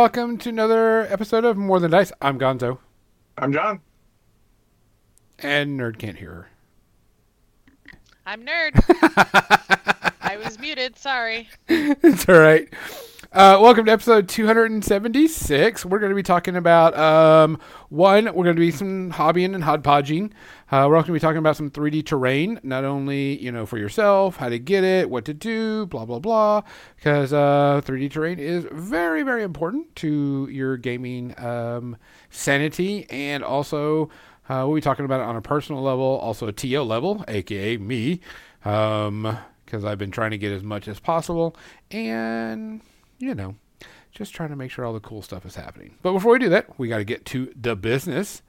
Welcome to another episode of More Than Dice. I'm Gonzo, I'm John. and Nerd can't hear her. I'm nerd. I was muted. Sorry. it's all right. Uh, welcome to episode 276. We're going to be talking about um, one. We're going to be some hobbying and hodgepodging. Uh, we're also going to be talking about some 3D terrain, not only you know for yourself, how to get it, what to do, blah blah blah. Because uh, 3D terrain is very very important to your gaming um, sanity, and also uh, we'll be talking about it on a personal level, also a TO level, aka me, because I've been trying to get as much as possible, and you know, just trying to make sure all the cool stuff is happening. But before we do that, we got to get to the business.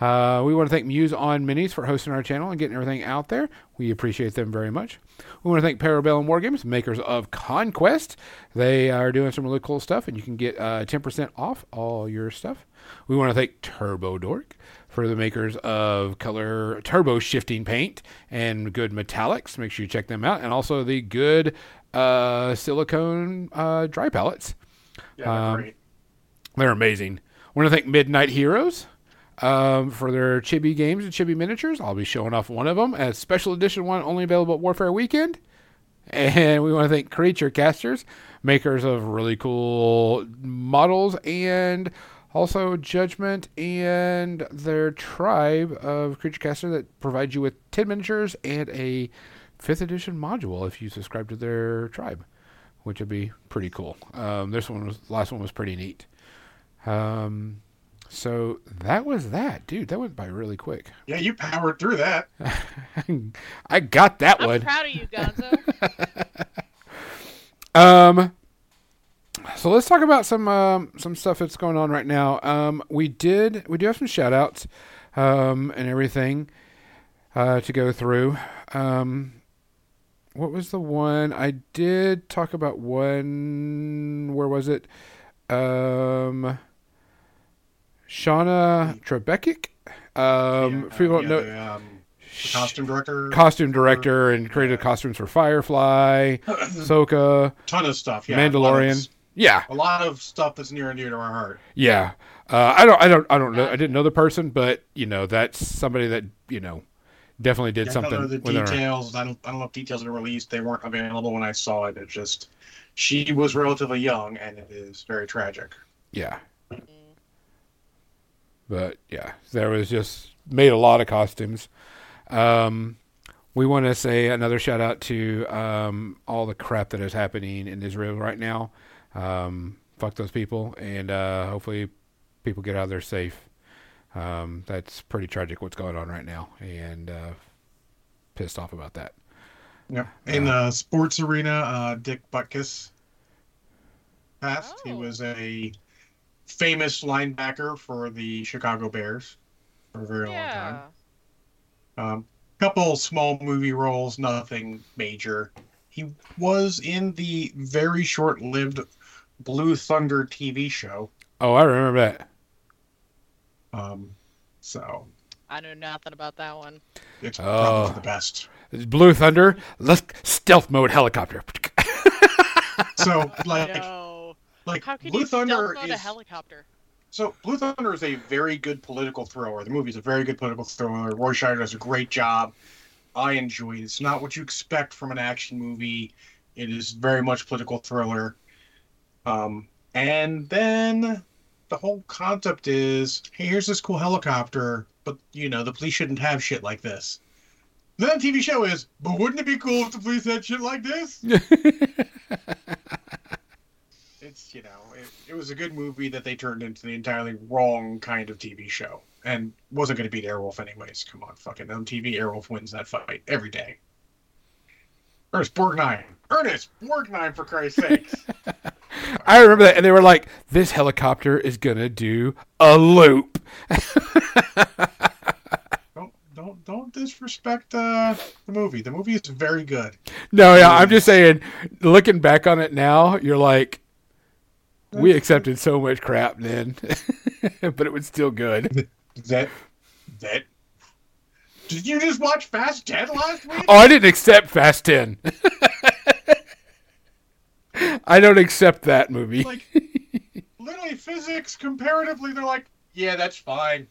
Uh, we want to thank Muse on Minis for hosting our channel and getting everything out there. We appreciate them very much. We want to thank Parabellum War Games, makers of Conquest. They are doing some really cool stuff, and you can get uh, 10% off all your stuff. We want to thank Turbo Dork for the makers of color turbo shifting paint and good metallics. Make sure you check them out, and also the good uh, silicone uh, dry palettes. Yeah, they're Um, great. They're amazing. I want to thank Midnight Heroes um, for their chibi games and chibi miniatures. I'll be showing off one of them as special edition one, only available at Warfare Weekend. And we want to thank Creature Casters, makers of really cool models, and also Judgment and their tribe of Creature Caster that provides you with 10 miniatures and a 5th edition module if you subscribe to their tribe, which would be pretty cool. Um, this one was, last one was pretty neat. Um, so that was that, dude. That went by really quick. Yeah, you powered through that. I got that I'm one. proud of you, Gonzo. Um, so let's talk about some um, some stuff that's going on right now. Um, we did we do have some shout outs um, and everything uh, to go through. Um, what was the one I did talk about? One where was it? Um, Shawna Trpcic. Um, Yeah, don't yeah, know, the, um, the costume director. costume director and created costumes for Firefly, Soka, ton of stuff. Yeah, a of- Mandalorian. Yeah, A lot of stuff that's near and dear to our heart. yeah. Uh, I don't, I don't, I don't know. I didn't know the person, but you know, that's somebody that you know definitely did Yeah, I something. don't know the details. I don't. I don't know if details are released. They weren't available when I saw it. It just she was relatively young, and it is very tragic. Yeah, but yeah, there was just made a lot of costumes. Um, we want to say another shout out to um, all the crap that is happening in Israel right now. Um, fuck those people, and uh, hopefully people get out of there safe. Um, that's pretty tragic what's going on right now, and uh, pissed off about that. Yeah. In the sports arena, uh, Dick Butkus passed. He Oh. was a famous linebacker for the Chicago Bears for a very long time. yeah. Um, couple small movie roles, nothing major. He was in the very short-lived Blue Thunder TV show. Oh, I remember that. Um, so I know nothing about that one. it's Oh. probably the best. Blue Thunder. Let's stealth mode helicopter. So like no. Like How can Blue you stealth Thunder is a helicopter? so Blue Thunder is a very good political thriller. The movie is a very good political thriller. Roy Scheider does a great job. I enjoy it. It's not what you expect from an action movie. It is very much political thriller. Um, and then the whole concept is, hey, here's this cool helicopter, but you know the police shouldn't have shit like this. Then the TV show is, but wouldn't it be cool if the police had shit like this? it's you know it, it was a good movie that they turned into the entirely wrong kind of TV show and wasn't going to beat Airwolf anyways. Come on, fucking MTV Airwolf wins that fight every day. Ernest Borgnine, Ernest Borgnine, for Christ's sakes! I remember that, and they were like, "This helicopter is gonna do a loop." don't don't don't disrespect uh, the movie. The movie is very good. No, yeah, I'm just saying. Looking back on it now, you're like, we accepted so much crap then, but it was still good. That that. Did you just watch Fast Ten last week? Oh, I didn't accept Fast Ten. I don't accept that movie. Like, hey, physics comparatively, they're like, yeah, that's fine.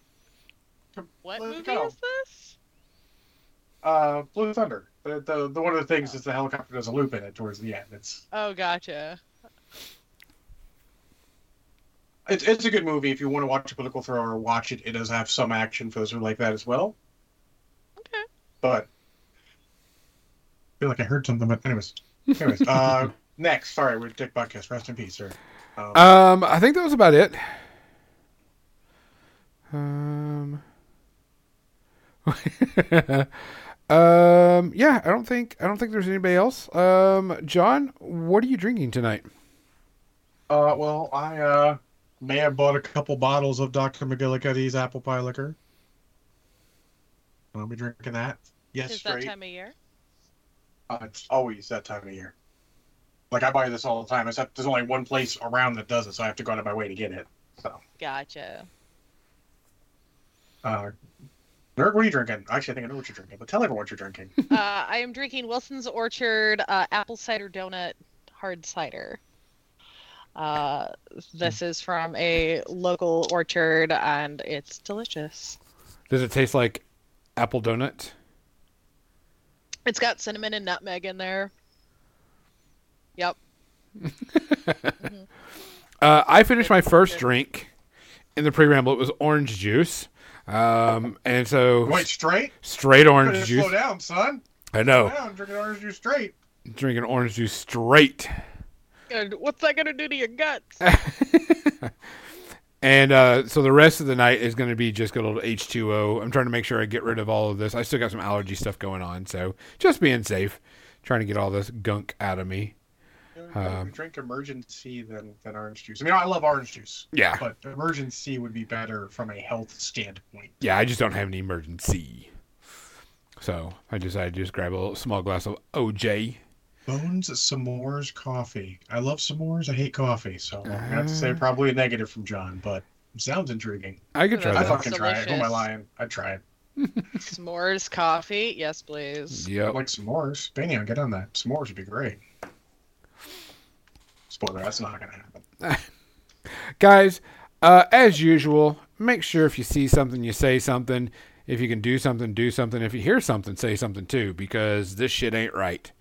What movie go. is this? Uh, Blue Thunder. The, the, the one of the things is the helicopter does a loop in it towards the end. It's Oh, gotcha. It's it's a good movie if you want to watch a political thriller. Watch it. It does have some action for those who like that as well. Okay. But I feel like I heard something. But anyways, anyways. uh, next, sorry, we're Dick Butkus. Rest in peace, sir. Um, Um, I think that was about it. Um, um, yeah, I don't think I don't think there's anybody else. Um, John, what are you drinking tonight? Uh, well, I uh may have bought a couple bottles of Dr. McGillicuddy's apple pie liquor. I'll be drinking that. Yes, is straight. that time of year? Uh, it's always that time of year. Like I buy this all the time. Except there's only one place around that does it, so I have to go out of my way to get it. So, Gotcha. uh, Nerd, what are you drinking? Actually, I think I know what you're drinking, but tell everyone what you're drinking. uh, I am drinking Wilson's Orchard uh, apple cider donut hard cider. Uh, this is from a local orchard, and it's delicious. Does it taste like apple donut? It's got cinnamon and nutmeg in there. Yep. Uh, I finished my first drink in the pre-ramble. It was orange juice, um, and so Wait, straight? straight Better orange slow juice. down, son. I know, Slow down, drinking orange juice straight. drinking orange juice straight. And what's that gonna do to your guts? And uh, so the rest of the night is going to be just good old H2O. I'm trying to make sure I get rid of all of this. I still got some allergy stuff going on, so just being safe, trying to get all this gunk out of me. I'd rather Um, drink Emergen-C than, than orange juice. I mean, I love orange juice, Yeah, but Emergen-C would be better from a health standpoint. yeah. I just don't have any Emergen-C, so I decided to just grab a little small glass of OJ. Bones s'mores coffee. I love s'mores. I hate coffee, so I'm gonna have to say Uh. probably a negative from John, but sounds intriguing. I could try I'd that. sounds fucking try it. Who am I delicious. lying? I'd try it. S'mores coffee, yes, please. I Yep. like s'mores. Banyan, get on that. S'mores would be great. Spoiler, that's not gonna happen. Guys, uh, as usual, make sure if you see something, you say something. If you can do something, do something. If you hear something, say something too, because this shit ain't right.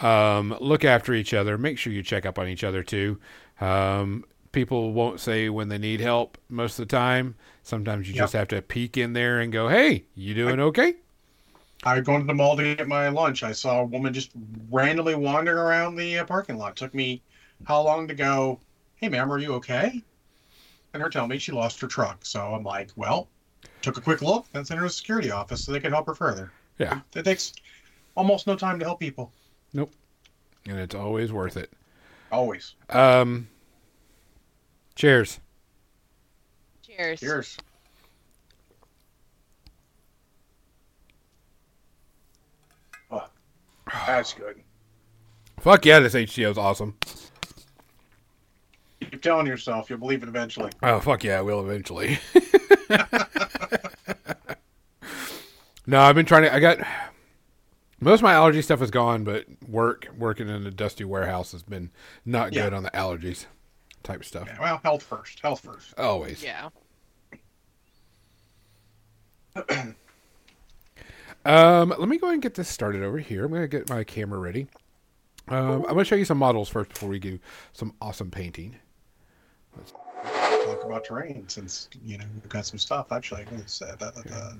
Um, look after each other. Make sure you check up on each other too. Um, people won't say when they need help most of the time. Sometimes you Yep. just have to peek in there and go, "Hey, you doing okay?" I going to the mall to get my lunch. I saw a woman just randomly wandering around the uh, parking lot. Took me how long to go? Hey, ma'am, are you okay? And her telling me she lost her truck. So I'm like, well, took a quick look, then sent her to the security office so they could help her further. Yeah. It takes almost no time to help people. And it's always worth it. Always. Um, cheers. Cheers. Cheers. Oh, that's good. Fuck yeah, this HCO is awesome. Keep telling yourself you'll believe it eventually. Oh fuck yeah, I will eventually. no, I've been trying to. I got most of my allergy stuff is gone, but work working in a dusty warehouse has been not Yeah. good on the allergies type stuff. Yeah, well, health first. Health first. Always. Yeah. Um, let me go ahead and get this started over here. I'm gonna get my camera ready. Um, I'm gonna show you some models first before we do some awesome painting. Let's Talk about terrain since you know we've got some stuff actually. Uh, that, that, uh,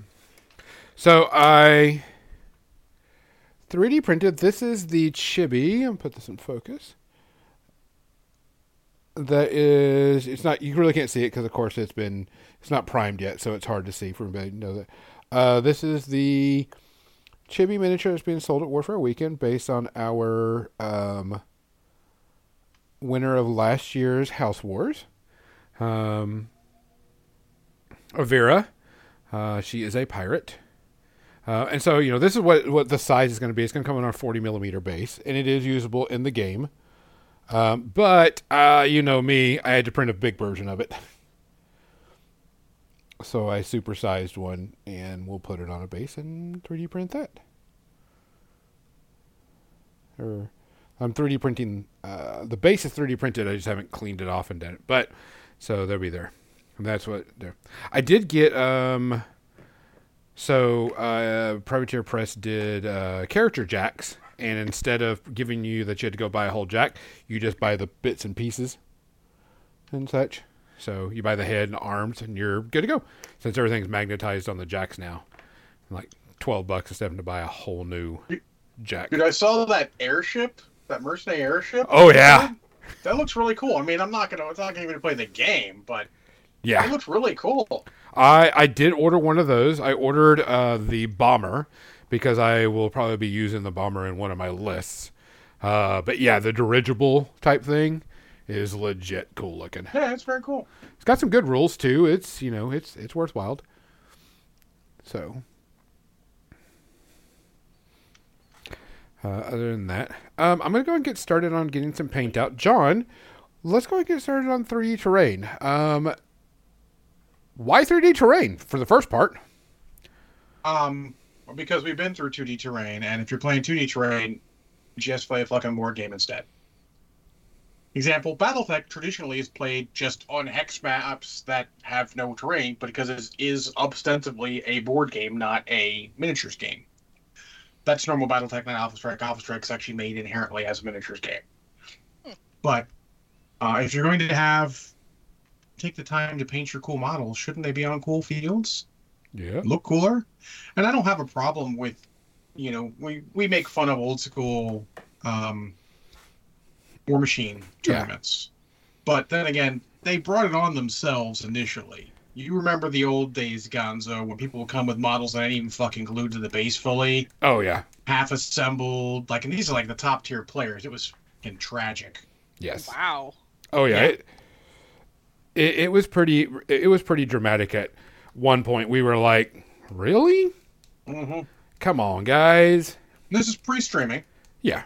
So I 3D printed. This is the chibi. I'm put this in focus. That is, it's not. You really can't see it because, of course, it's been it's not primed yet, so it's hard to see for anybody to know that. Uh, this is the chibi miniature that's being sold at Warfare Weekend, based on our um, winner of last year's House Wars, um, Avira. Uh, she is a pirate. Uh, and so, you know, this is what, what the size is going to be. It's going to come on our 40 millimeter base, and it is usable in the game. Um, but, uh, you know me, I had to print a big version of it. So I supersized one, and we'll put it on a base and 3D print that. Or I'm 3D printing. Uh, the base is 3D printed. I just haven't cleaned it off and done it. But So they'll be there. And that's what they're. I did get um. So uh, Privateer Press did uh, character jacks, and instead of giving you that you had to go buy a whole jack, you just buy the bits and pieces and such. So you buy the head and arms, and you're good to go. Since everything's magnetized on the jacks now, like twelve bucks instead of to buy a whole new jack. Dude, I saw that airship, that mercenary airship. Oh yeah, That looks really cool. I mean, I'm not gonna, I'm not gonna even play the game, but it yeah. looks really cool. I I did order one of those. I ordered uh, the bomber because I will probably be using the bomber in one of my lists. Uh, but yeah, the dirigible type thing is legit cool looking. Yeah, it's very cool. It's got some good rules too. It's you know it's it's worthwhile. So, uh, other than that, um, I'm gonna go and get started on getting some paint out. John, let's go and get started on 3D terrain. Um, why 3D terrain for the first part? Um, because we've been through 2D terrain, and if you're playing 2D terrain, just play a fucking board game instead. Example: BattleTech traditionally is played just on hex maps that have no terrain, but because it is ostensibly a board game, not a miniatures game. That's normal BattleTech, not Alpha Strike. Alpha Strike's actually made inherently as a miniatures game. But uh, if you're going to have take the time to paint your cool models, shouldn't they be on cool fields? Yeah. look cooler. And I don't have a problem with, you know, we we make fun of old school um, Warmachine Yeah. tournaments, but then again, they brought it on themselves initially. You remember the old days, Gonzo, when people would come with models that ain't even fucking glued to the base fully, Oh yeah. half assembled. Like, and these are like the top tier players. It was fucking tragic. Yes. Wow. Oh yeah. Yeah. It, it it was pretty it was pretty dramatic at one point. We were like, "Really? Mm-hmm. Come on, guys." This is pre-streaming. Yeah.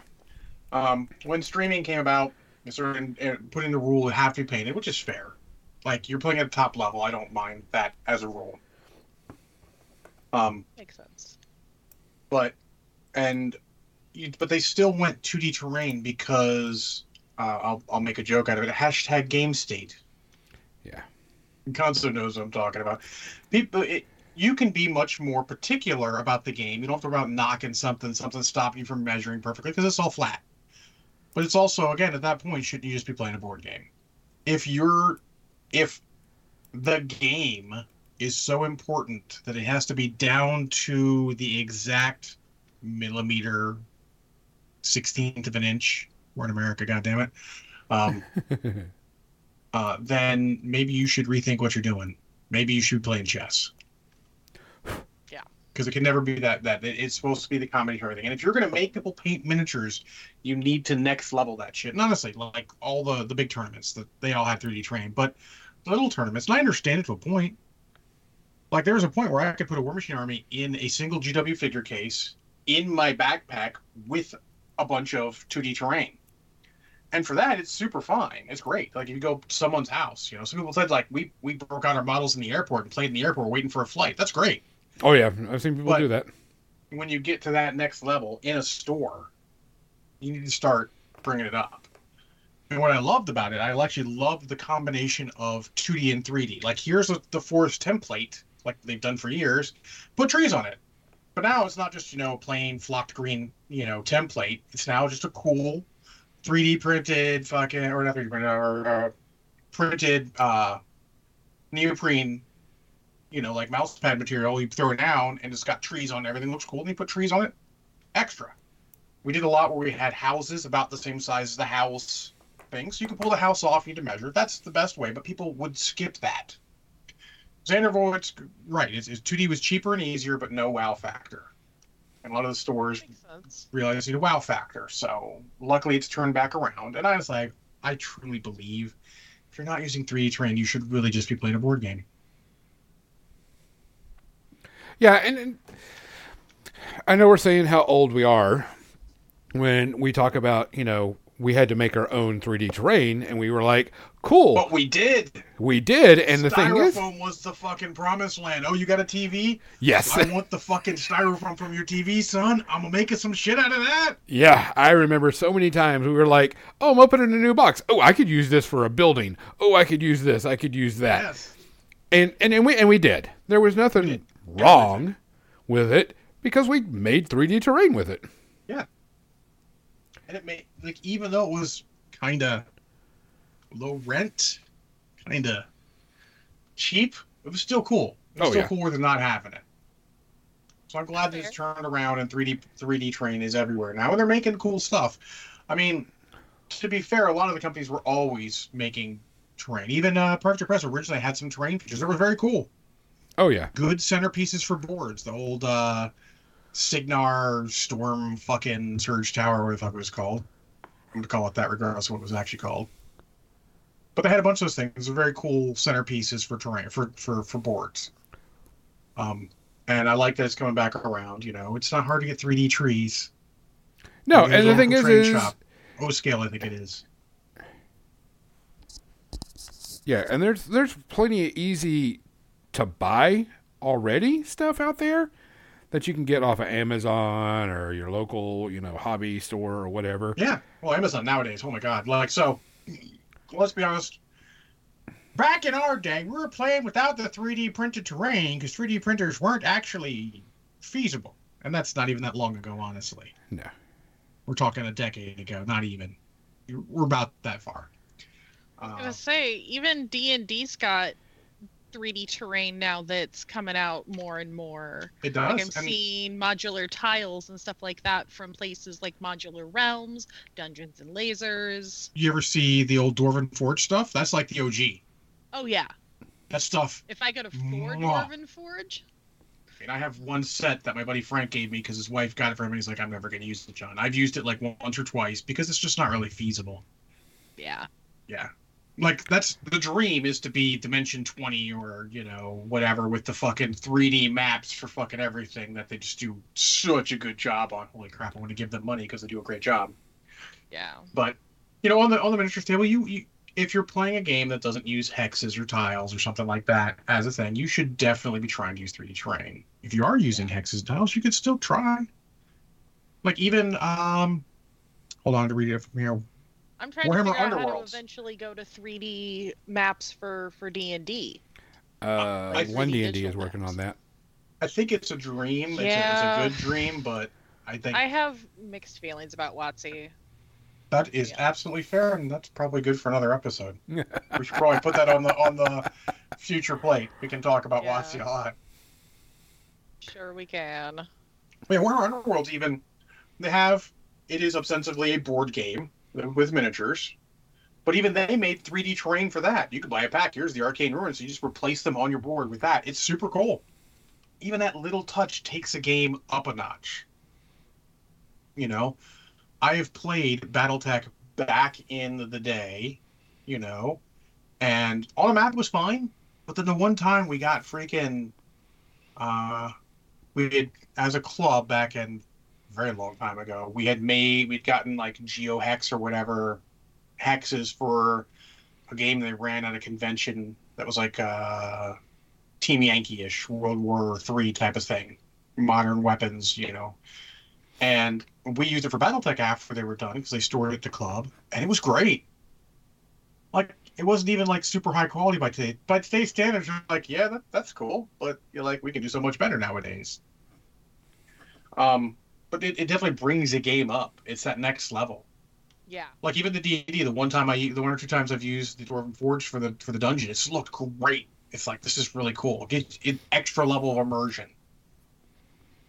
um, when streaming came about, they started uh, putting the rule it have to be painted, which is fair. Like you're playing at the top level, I don't mind that as a rule. Um, Makes sense. but and you, but they still went 2D terrain because uh, I'll I'll make a joke out of it. Hashtag game state. Gonzo knows what I'm talking about. People, it, you can be much more particular about the game. You don't have to worry about knocking something, something stopping you from measuring perfectly because it's all flat. But it's also, again, at that point, shouldn't you just be playing a board game? If you're, if the game is so important that it has to be down to the exact millimeter, sixteenth of an inch. We're in America, goddammit. Um, uh, then maybe you should rethink what you're doing. Maybe you should be playing chess. Yeah. Because it can never be that that it's supposed to be the comedy of everything. And if you're gonna make people paint miniatures, you need to next level that shit. And honestly, like all the the big tournaments that they all had 3D train, but little tournaments, and I understand it to a point. Like there was a point where I could put a Warmachine army in a single GW figure case in my backpack with a bunch of 2D terrain. And for that, it's super fine. It's great. Like if you go to someone's house, you know, some people said like we we broke out our models in the airport and played in the airport waiting for a flight. That's great. oh yeah, I've seen people But- do that. When you get to that next level in a store, you need to start bringing it up. And what I loved about it, I actually loved the combination of 2D and 3D. Like here's a, the forest template, like they've done for years. Put trees on it. But now it's not just you know a plain flocked green you know template. It's now just a cool 3D printed fucking or not 3D printed or uh, printed uh, neoprene, you know, like mouse pad material. You throw it down and it's got trees on. Everything looks cool. And you put trees on it, extra. We did a lot where we had houses about the same size as the house thing, so you can pull the house off. You need to measure. That's the best way, but people would skip that. Xander Voigt's right. It's, it's 2D was cheaper and easier, but no wow factor. And a lot of the stores Makes sense. realized need a wow factor. So luckily, it's turned back around. And I was like, I truly believe if you're not using 3D terrain, you should really just be playing a board game. Yeah, and, and I know we're saying how old we are when we talk about you know we had to make our own 3D terrain, and we were like, "Cool, But we did. we did." And the thing is, styrofoam was the fucking promised land. Oh, you got a TV? yes, I want the fucking styrofoam from your TV, son. I'm making some shit out of that. yeah, I remember so many times we were like, "Oh, I'm opening a new box. Oh, I could use this for a building. Oh, I could use this. I could use that." Yes. And and and we and we did. There was nothing wrong with it because we made 3D terrain with it. Yeah. And it made like even though it was kind of low rent, kind of cheap, it was still cool. It was Oh, still yeah. cooler than not having it. So I'm glad that it's turned around and 3D 3D train is everywhere now, and they're making cool stuff. I mean, to be fair, a lot of the companies were always making terrain. Even uh, Privateer Press originally had some terrain features that were very cool. Oh yeah, Good centerpieces for boards. The old uh, Cygnar Storm fucking Surge Tower, whatever the fuck it was called. I'm gonna call it that regardless of what it was actually called. But they had a bunch of those things. They're very cool centerpieces for terrain for for for boards. Um, and I like that it's coming back around. You know, it's not hard to get 3D trees. no, and the thing is, is shop. O scale, I think it is. yeah, and there's there's plenty of easy to buy already stuff out there that you can get off of Amazon or your local, you know, hobby store or whatever. Yeah. Well, Amazon nowadays. Oh my God. Like so. Let's be honest. Back in our day, we were playing without the 3D printed terrain because 3D printers weren't actually feasible, and that's not even that long ago, honestly. No. We're talking a decade ago, not even. We're about that far. I was Uh, gonna say even D and D's got 3D terrain now that's coming out more and more. it does. Like I'm and- seeing modular tiles and stuff like that from places like Modular Realms, Dungeons and Lasers. you ever see the old Dwarven Forge stuff? That's like the OG. Oh yeah, That stuff. if I go to Forge Mwah. Dwarven Forge, And I have one set that my buddy Frank gave me because his wife got it for him. And he's like, I'm never going to use it, John. I've used it like once or twice because it's just not really feasible. yeah, Yeah. Like that's the dream is to be dimension 20 or, you know, whatever with the fucking 3D maps for fucking everything that they just do such a good job on. Holy crap, I want to give them money because they do a great job. yeah, But, you know, on the on the miniatures table, you, you if you're playing a game that doesn't use hexes or tiles or something like that as a thing, you should definitely be trying to use 3D terrain. If you are using hexes and tiles, you could still try. Like even um hold on to read it from here. I'm trying Warhammer to figure out how to Underworlds. eventually go to 3D maps for for D and D. Uh, one D and D is working maps. on that. I think it's a dream. It's, a, Yeah. it's a good dream, but I think I have mixed feelings about WotC. that is yeah. absolutely fair, and that's probably good for another episode. we should probably put that on the on the future plate. We can talk about Yeah. WotC a lot. Sure, we can. I mean, Warhammer Underworlds even they have it is ostensibly a board game with miniatures, but even they made 3D terrain for that. You could buy a pack. Here's the Arcane Ruins. You just replace them on your board with that. It's super cool. Even that little touch takes a game up a notch. You know, I have played BattleTech back in the day, you know, and on a map was fine, but then the one time we got freaking, uh, we did as a club back in very long time ago. We had made we'd gotten like GeoHex or whatever hexes for a game they ran at a convention that was like uh Team Yankee-ish, World War Three type of thing, modern weapons, you know. And we used it for BattleTech after they were done because they stored it at the club, and it was great. Like it wasn't even like super high quality by today. By today's standards, you're like, yeah, that, that's cool, but you're like, we can do so much better nowadays. Um, but it, it definitely brings a game up. It's that next level. Yeah. Like even the D&D, the one time I the one or two times I've used the Dwarven Forge for the for the dungeon, it's looked great. It's like this is really cool. Get it extra level of immersion.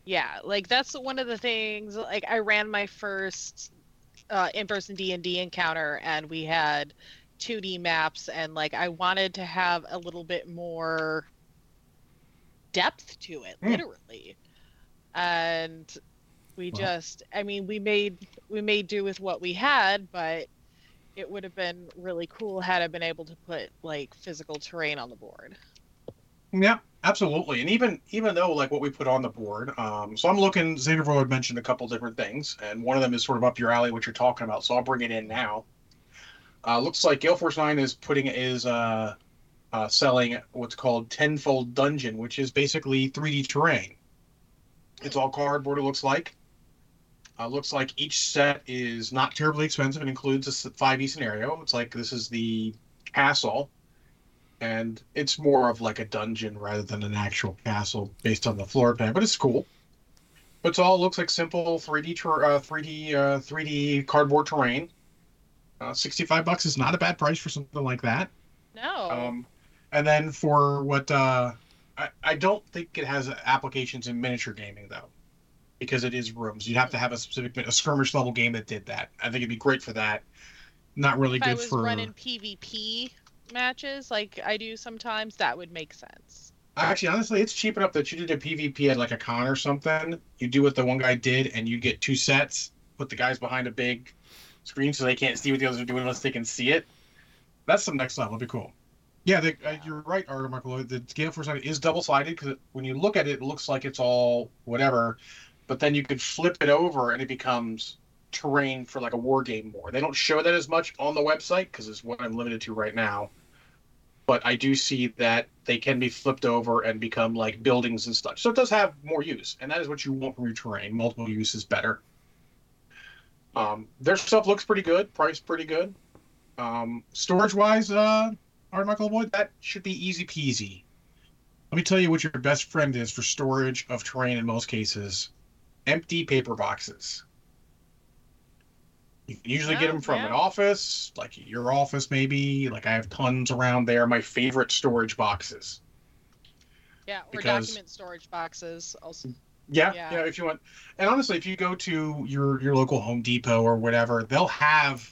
Yeah, like that's one of the things. Like I ran my first uh, in-person D and D encounter, and we had 2D maps, and like I wanted to have a little bit more depth to it, Hmm. literally. And we just, I mean, we made we made do with what we had, but it would have been really cool had I been able to put like physical terrain on the board. Yeah, absolutely. And even even though like what we put on the board, um, so I'm looking. Xavier Void mentioned a couple different things, and one of them is sort of up your alley, what you're talking about. So I'll bring it in now. Uh, looks like Gale Force Nine is putting is uh, uh, selling what's called Tenfold Dungeon, which is basically 3D terrain. It's all cardboard. It looks like. Uh, looks like each set is not terribly expensive. It includes a 5e scenario. It's like this is the castle and it's more of like a dungeon rather than an actual castle based on the floor plan. But it's cool. But it all looks like simple 3D ter- uh, 3D uh, 3D cardboard terrain. Uh, 65 bucks is not a bad price for something like that. No. Um, and then for what uh, I, I don't think it has applications in miniature gaming though, because it is rooms. You'd have to have a specific a skirmish level game that did that. I think it'd be great for that. Not really if good I was for. running PvP matches like I do sometimes, that would make sense. Actually, honestly, it's cheap enough that you did a PvP at like a con or something. You do what the one guy did, and you get two sets. Put the guys behind a big screen so they can't see what the others are doing unless they can see it. That's some next level. It'd be cool. Yeah, the, uh, you're right, Arthur Michael The Gale Force Nine is double sided because when you look at it, it looks like it's all whatever, but then you could flip it over and it becomes terrain for like a war game more. They don't show that as much on the website because it's what I'm limited to right now. But I do see that they can be flipped over and become like buildings and such. So it does have more use, and that is what you want from your terrain. Multiple use is better. Um, their stuff looks pretty good, price pretty good. Um, storage wise, uh, Art Michael Lloyd, that should be easy peasy. Let me tell you what your best friend is for storage of terrain in most cases empty paper boxes. You can usually get oh, them from yeah. an office, like your office, maybe. Like I have tons around there. My favorite storage boxes. Yeah, or Because- document storage boxes also. Yeah, Yeah. yeah, if you want. And honestly, if you go to your your local Home Depot or whatever, they'll have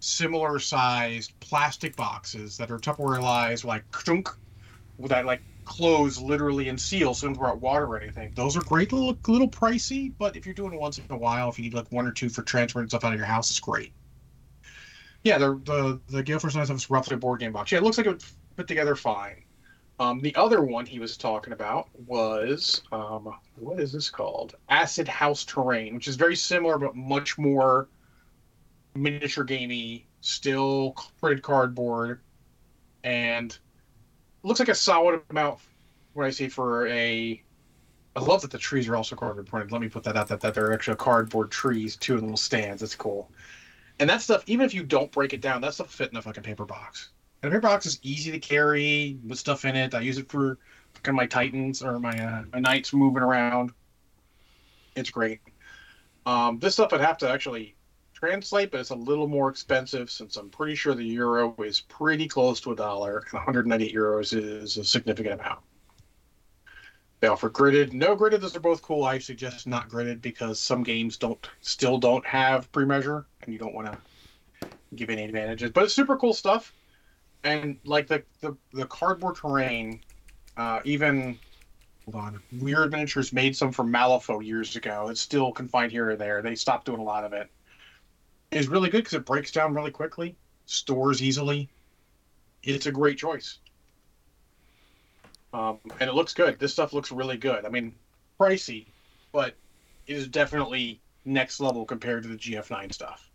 similar sized plastic boxes that are Tupperwareized, like chunk, that like close literally and seal, so don't throw out water or anything. Those are great, little little pricey, but if you're doing it once in a while, if you need like one or two for transferring stuff out of your house, it's great. Yeah, the the the Gale Force Nine stuff roughly a board game box. Yeah, it looks like it would fit together fine. Um, the other one he was talking about was um, what is this called? Acid House Terrain, which is very similar but much more miniature gamey, still printed cardboard, and looks like a solid amount. What I see for a, I love that the trees are also cardboard printed. Let me put that out that that they're actually cardboard trees, two little stands. That's cool. And that stuff, even if you don't break it down, that stuff fit in a fucking paper box. And a paper box is easy to carry with stuff in it. I use it for fucking my Titans or my uh, my knights moving around. It's great. Um, this stuff I'd have to actually translate, but it's a little more expensive since I'm pretty sure the euro is pretty close to a dollar, and 198 euros is a significant amount. They offer gridded, no gridded. Those are both cool. I suggest not gridded because some games don't still don't have pre-measure, and you don't want to give any advantages. But it's super cool stuff, and like the the, the cardboard terrain, uh, even hold on, Wyrd Miniatures made some for Malifaux years ago. It's still confined here or there. They stopped doing a lot of it. It's really good because it breaks down really quickly, stores easily. It's a great choice. Um, and it looks good. This stuff looks really good. I mean, pricey, but it is definitely next level compared to the GF9 stuff.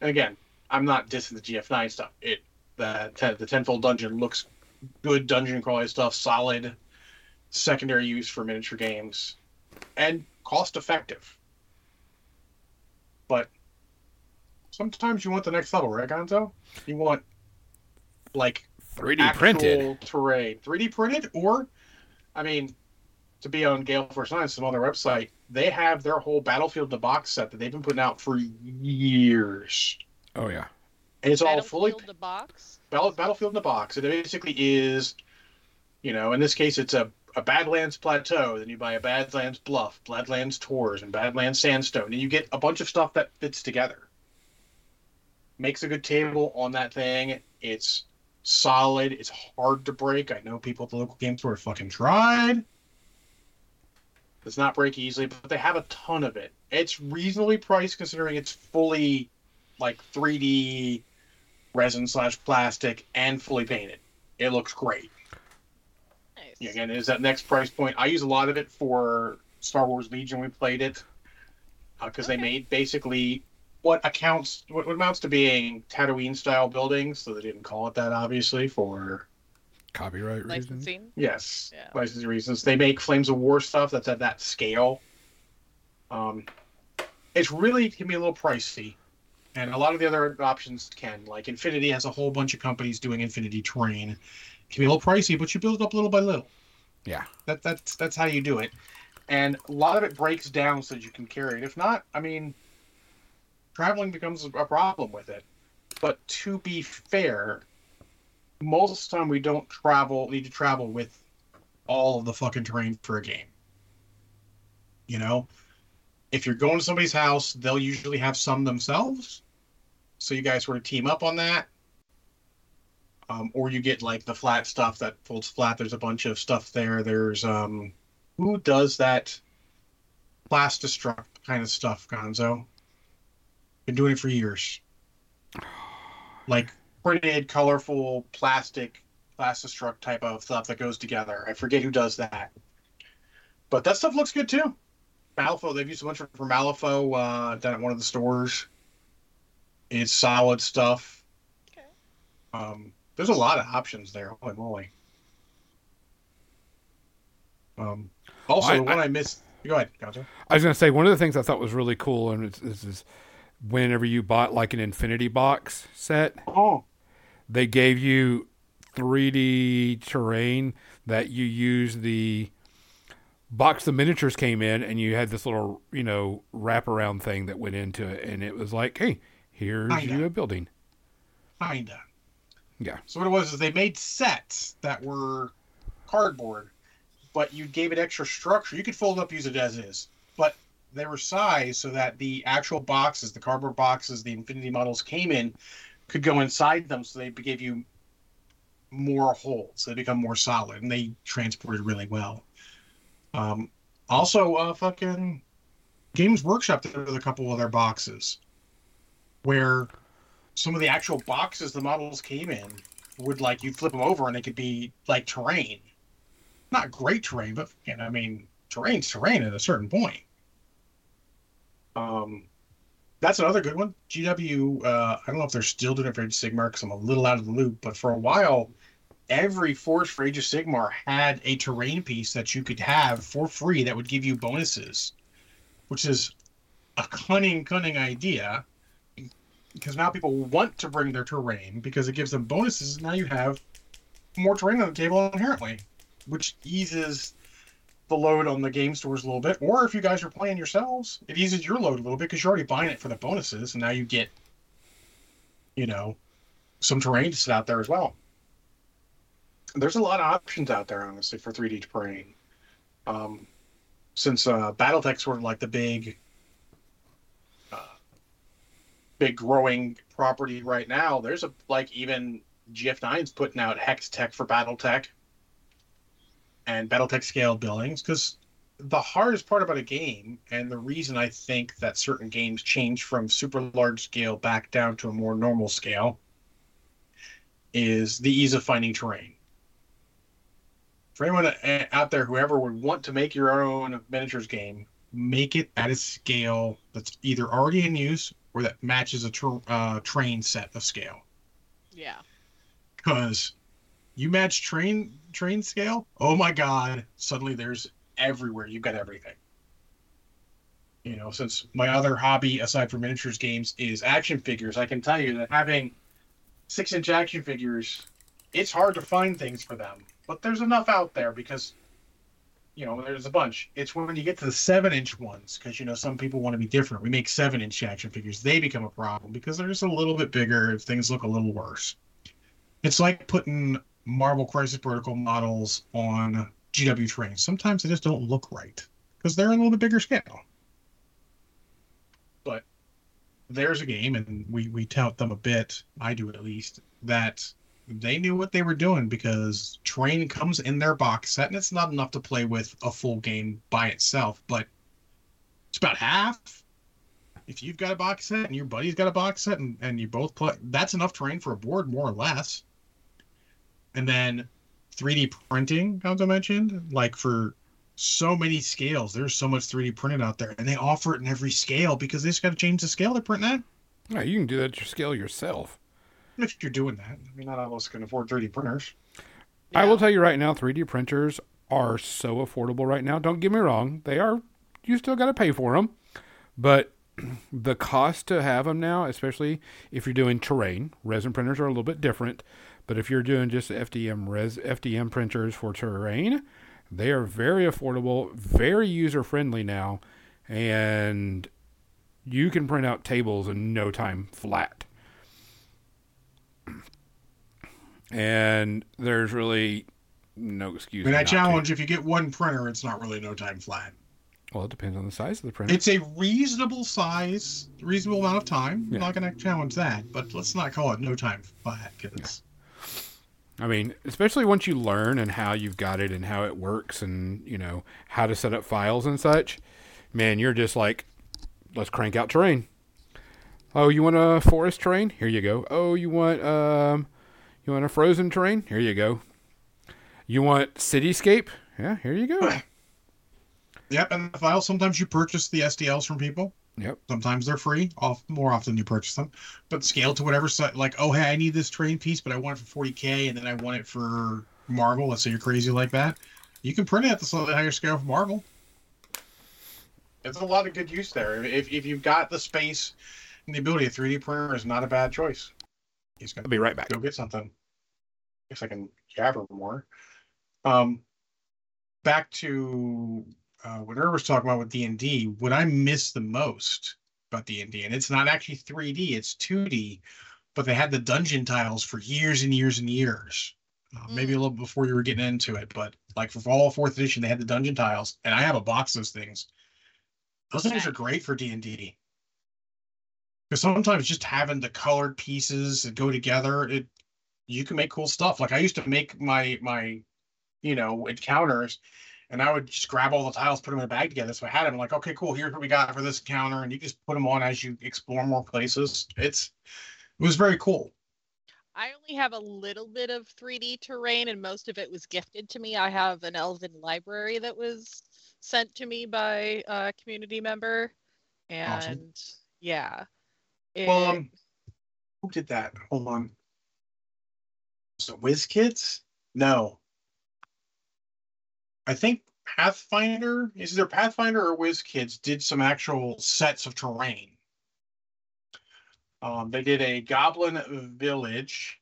And again, I'm not dissing the GF9 stuff. It the the tenfold dungeon looks good dungeon quality stuff, solid secondary use for miniature games, and cost effective. But sometimes you want the next level, right, Gonzo? You want like 3D printed. terrain, 3D printed, or I mean, to be on Gale Force Nine, some other website, they have their whole Battlefield the box set that they've been putting out for years, Oh yeah. and it's all fully Battlefield the box. Battle, Battlefield in the box. It basically is, you know, in this case, it's a, a Badlands Plateau. Then you buy a Badlands Bluff, Badlands Tours, and Badlands Sandstone. And you get a bunch of stuff that fits together. Makes a good table on that thing. It's solid. It's hard to break. I know people at the local game store have fucking tried. Does not break easily, but they have a ton of it. It's reasonably priced considering it's fully like 3D resin slash plastic and fully painted. It looks great. Nice. again, is that next price point. I use a lot of it for Star Wars Legion. We played it uh, because Okay. they made basically what accounts what, what amounts to being Tatooine style buildings. So they didn't call it that, obviously, for Copyright reasons. Licensing. yes Yeah. licensing reasons. They make Flames of War stuff that's at that scale. Um, it's really can be a little pricey, and a lot of the other options can. Like Infinity has a whole bunch of companies doing Infinity Terrain. It can be a little pricey, but you build it up little by little. Yeah. That that's that's how you do it, and a lot of it breaks down so that you can carry it. If not, I mean, traveling becomes a problem with it. But to be fair, most of the time we don't travel need to travel with all of the fucking terrain for a game. You know, if you're going to somebody's house, they'll usually have some themselves. So you guys sort of team up on that. Um, or you get like the flat stuff that folds flat. There's a bunch of stuff there. There's um, who does that plastistruct kind of stuff, Gonzo? Been doing it for years. Like printed, colorful plastic, plastistruct type of stuff that goes together. I forget who does that, but that stuff looks good too. Malifaux, they've used a bunch of for Malifaux uh, down at one of the stores. It's solid stuff. Okay. Um, there's a lot of options there. Holy moly. Um, also, I- the one I, missed. Go ahead, Gonzo. I was going to say one of the things I thought was really cool, and it's, this is whenever you bought like an Infinity Box set, Oh, they gave you 3D terrain that you use the box the miniatures came in and you had this little you know wraparound thing that went into it and it was like hey here's Kinda. you a building kinda. Yeah. So what it was is they made sets that were cardboard, but you gave it extra structure. You could fold it up, use it as is, but they were sized so that the actual boxes, the cardboard boxes, the Infinity models came in, could go inside them, so they gave you more holes. They become more solid, and they transported really well. Um, also, uh, fucking Games Workshop did a couple of their boxes, where some of the actual boxes the models came in would like you flip them over and they could be like terrain. Not great terrain, but know, I mean, terrain's terrain at a certain point. Um, that's another good one. GW, uh, I don't know if they're still doing it for Age of Sigmar because I'm a little out of the loop, but for a while, every force for Age of Sigmar had a terrain piece that you could have for free that would give you bonuses, which is a cunning, cunning idea because now people want to bring their terrain because it gives them bonuses. Now you have more terrain on the table inherently, which eases the load on the game stores a little bit. Or if you guys are playing yourselves, it eases your load a little bit because you're already buying it for the bonuses, and now you get, you know, some terrain to sit out there as well. There's a lot of options out there, honestly, for 3D terrain. Um, since uh, BattleTech's sort of like the big big growing property right now. There's a like even GF9's putting out Hex Tech for BattleTech and BattleTech scale buildings because the hardest part about a game and the reason I think that certain games change from super large scale back down to a more normal scale is the ease of finding terrain. For anyone uh, out there, whoever would want to make your own miniatures game, make it at a scale that's either already in use or that matches a ter- uh, train set of scale. Yeah. Because you match train train scale, oh my god! Suddenly there's everywhere. You've got everything. You know, since my other hobby aside from miniatures games is action figures, I can tell you that having six inch action figures, it's hard to find things for them. But there's enough out there because you know, there's a bunch. It's when you get to the seven inch ones, because you know some people want to be different. We make seven inch action figures. They become a problem because they're just a little bit bigger. Things look a little worse. It's like putting Marvel Crisis Protocol models on GW trains. Sometimes they just don't look right because they're a little bit bigger scale. But there's a game, and we we tout them a bit. I do at least that they knew what they were doing because Train comes in their box set, and it's not enough to play with a full game by itself, but it's about half. If you've got a box set and your buddy's got a box set, and, and you both play, that's enough terrain for a board, more or less. And then 3D printing, as I mentioned, like for so many scales. There's so much 3D printed out there, and they offer it in every scale because they just got to change the scale they're printing at. Yeah, you can do that your scale yourself. If you're doing that, I mean, not all of us can afford 3D printers. I will tell you right now, 3D printers are so affordable right now. Don't get me wrong; they are. You still got to pay for them, but the cost to have them now, especially if you're doing terrain, resin printers are a little bit different. But if you're doing just FDM res FDM printers for terrain, they are very affordable, very user friendly now, and you can print out tables in no time flat. And there's really no excuse. And I not to. challenge if you get one printer, it's not really no time flat. Well, it depends on the size of the printer. It's a reasonable size, reasonable amount of time. Yeah. I'm not going to challenge that, but let's not call it no time flat because I mean, especially once you learn and how you've got it and how it works and, you know, how to set up files and such, man, you're just like, let's crank out terrain. Oh, you want a forest terrain? Here you go. Oh, you want um you want a frozen terrain? Here you go. You want cityscape? Yeah, here you go. Yep, and the files. Sometimes you purchase the STLs from people. Yep. Sometimes they're free. Off more often you purchase them, but scale to whatever site. Like, oh hey, I need this train piece, but I want it for 40k, and then I want it for Marvel. Let's say you're crazy like that. You can print it at the slightly higher scale for Marvel. It's a lot of good use there. If if you've got the space and the ability, a 3D printer is not a bad choice. He's gonna I'll be right back. go get something. I guess I can jabber more. Um, back to uh, what Ur was talking about with D and D. What I miss the most about D and D, and it's not actually 3D; it's 2D. But they had the dungeon tiles for years and years and years. Uh, Maybe a little before you were getting into it, but like for all fourth edition, they had the dungeon tiles, and I have a box of those things. Those things are great for D and D. Because sometimes just having the colored pieces that go together, it you can make cool stuff. Like I used to make my my, you know, encounters, and I would just grab all the tiles, put them in a bag together. So I had them like, okay, cool. Here's what we got for this encounter, and you just put them on as you explore more places. It's it was very cool. I only have a little bit of 3D terrain, and most of it was gifted to me. I have an Elven library that was sent to me by a community member, and Awesome. yeah, Well, um, who did that? Hold on. So WizKids? No. I think Pathfinder is either Pathfinder or WizKids did some actual sets of terrain. Um, they did a Goblin Village.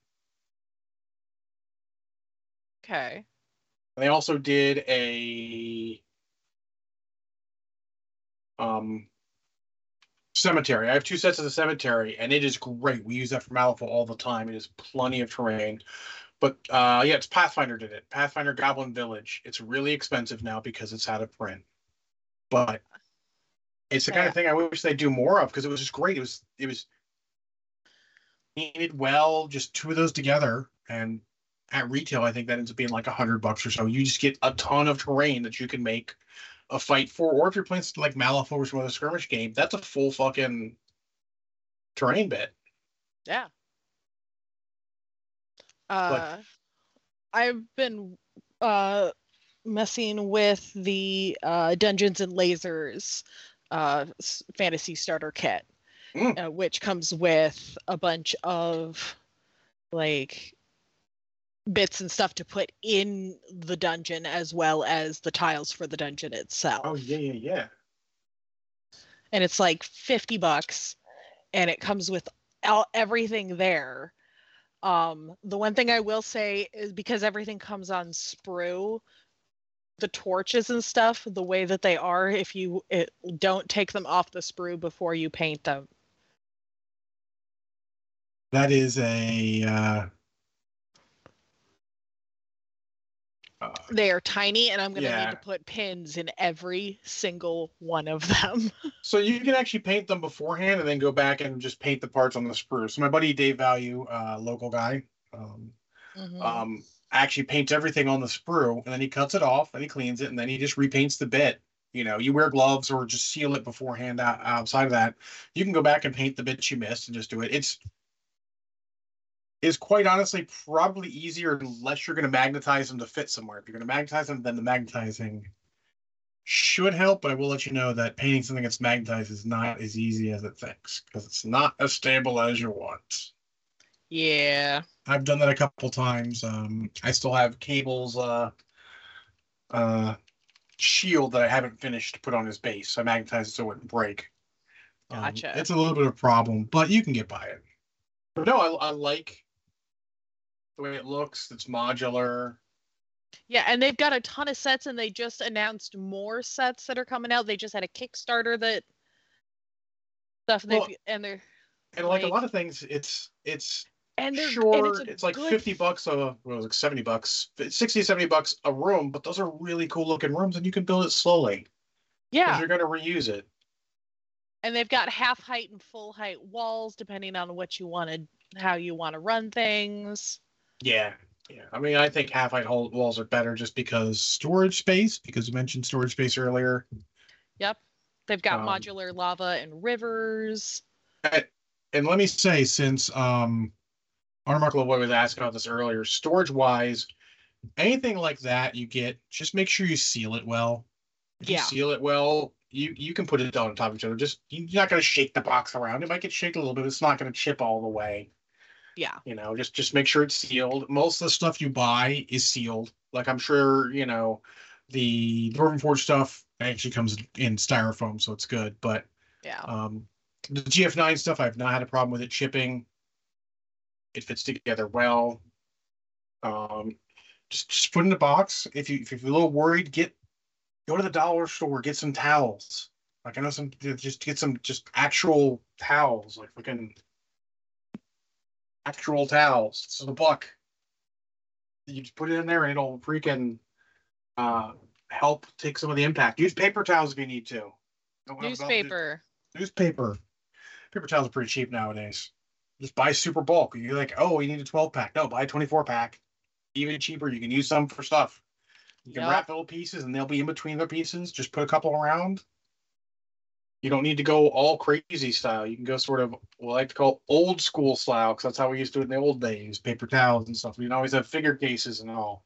okay. They also did a um cemetery. I have two sets of the cemetery, and it is great. We use that for Malifaux all the time. It is plenty of terrain. But uh yeah, it's Pathfinder did it. Pathfinder Goblin Village. It's really expensive now because it's out of print. But it's the kind of thing I wish they'd do more of because it was just great. It was it was painted well, just two of those together, and at retail, I think that ends up being like a hundred bucks or so. You just get a ton of terrain that you can make a fight for, or if you're playing like Malifaux or some other skirmish game, that's a full fucking terrain bit. Yeah. Uh, I've been uh messing with the uh Dungeons and Lasers uh fantasy starter kit, Mm. uh, which comes with a bunch of like bits and stuff to put in the dungeon as well as the tiles for the dungeon itself. Oh yeah, yeah, yeah. and it's like 50 bucks and it comes with all, everything there um the one thing i will say is because everything comes on sprue the torches and stuff the way that they are if you it, don't take them off the sprue before you paint them. That is a uh, uh, they are tiny and i'm going to Yeah. need to put pins in every single one of them so you can actually paint them beforehand and then go back and just paint the parts on the sprue. So my buddy Dave Value, uh, local guy, um, Mhm. um, actually paints everything on the sprue and then he cuts it off and he cleans it and then he just repaints the bit. You know, you wear gloves or just seal it beforehand. Outside of that, you can go back and paint the bits you missed and just do it. It's is quite honestly probably easier unless you're going to magnetize them to fit somewhere. If you're going to magnetize them, then the magnetizing should help. But I will let you know that painting something that's magnetized is not as easy as it thinks because it's not as stable as you want. Yeah. I've done that a couple times. Um, I still have cables uh, uh, shield that I haven't finished to put on his base. I magnetized it so it wouldn't break. Um, Gotcha. it's a little bit of a problem, but you can get by it. But no, I, I like the way it looks. It's modular. Yeah, and they've got a ton of sets, and they just announced more sets that are coming out. They just had a Kickstarter that stuff, and, Well, and they're And like a lot of things, it's it's and sure and it's, it's, like good- 50 bucks a well, like 70 bucks 60 70 bucks a room but those are really cool looking rooms and you can build it slowly Yeah, you're going to reuse it and they've got half height and full height walls depending on what you wanted, how you want to run things. Yeah yeah. I mean i think half height walls are better just because storage space because you mentioned storage space earlier. Yep, they've got Um, modular lava and rivers. and let me say since um Honor Mark Lavoy was asking about this earlier storage wise anything like that you get just make sure you seal it well. If you Yeah. seal it well you you can put it on top of each other. Just you're not going to shake the box around. It might get shaken a little bit it's not going to chip all the way Yeah, you know just just make sure it's sealed most of the stuff you buy is sealed like i'm sure you know the Dwarven Forge stuff actually comes in styrofoam so it's good but yeah, um, the GF9 stuff, I've not had a problem with it shipping. It fits together well. Um, just, just put in a box. If you if you're a little worried, get go to the dollar store, get some towels. Like I know some just get some just actual towels, like freaking actual towels. It's a buck. You just put it in there and it'll freaking uh help take some of the impact. Use paper towels if you need to. Newspaper. newspaper. Paper towels are pretty cheap nowadays. Just buy super bulk. You're like, oh, you need a 12 pack. No, buy a 24 pack. Even cheaper. You can use some for stuff. You can Yep. wrap little pieces and they'll be in between the pieces. Just put a couple around. You don't need to go all crazy style. You can go sort of what I like to call old school style because that's how we used to do it in the old days. Paper towels and stuff. We didn't always have figure cases and all.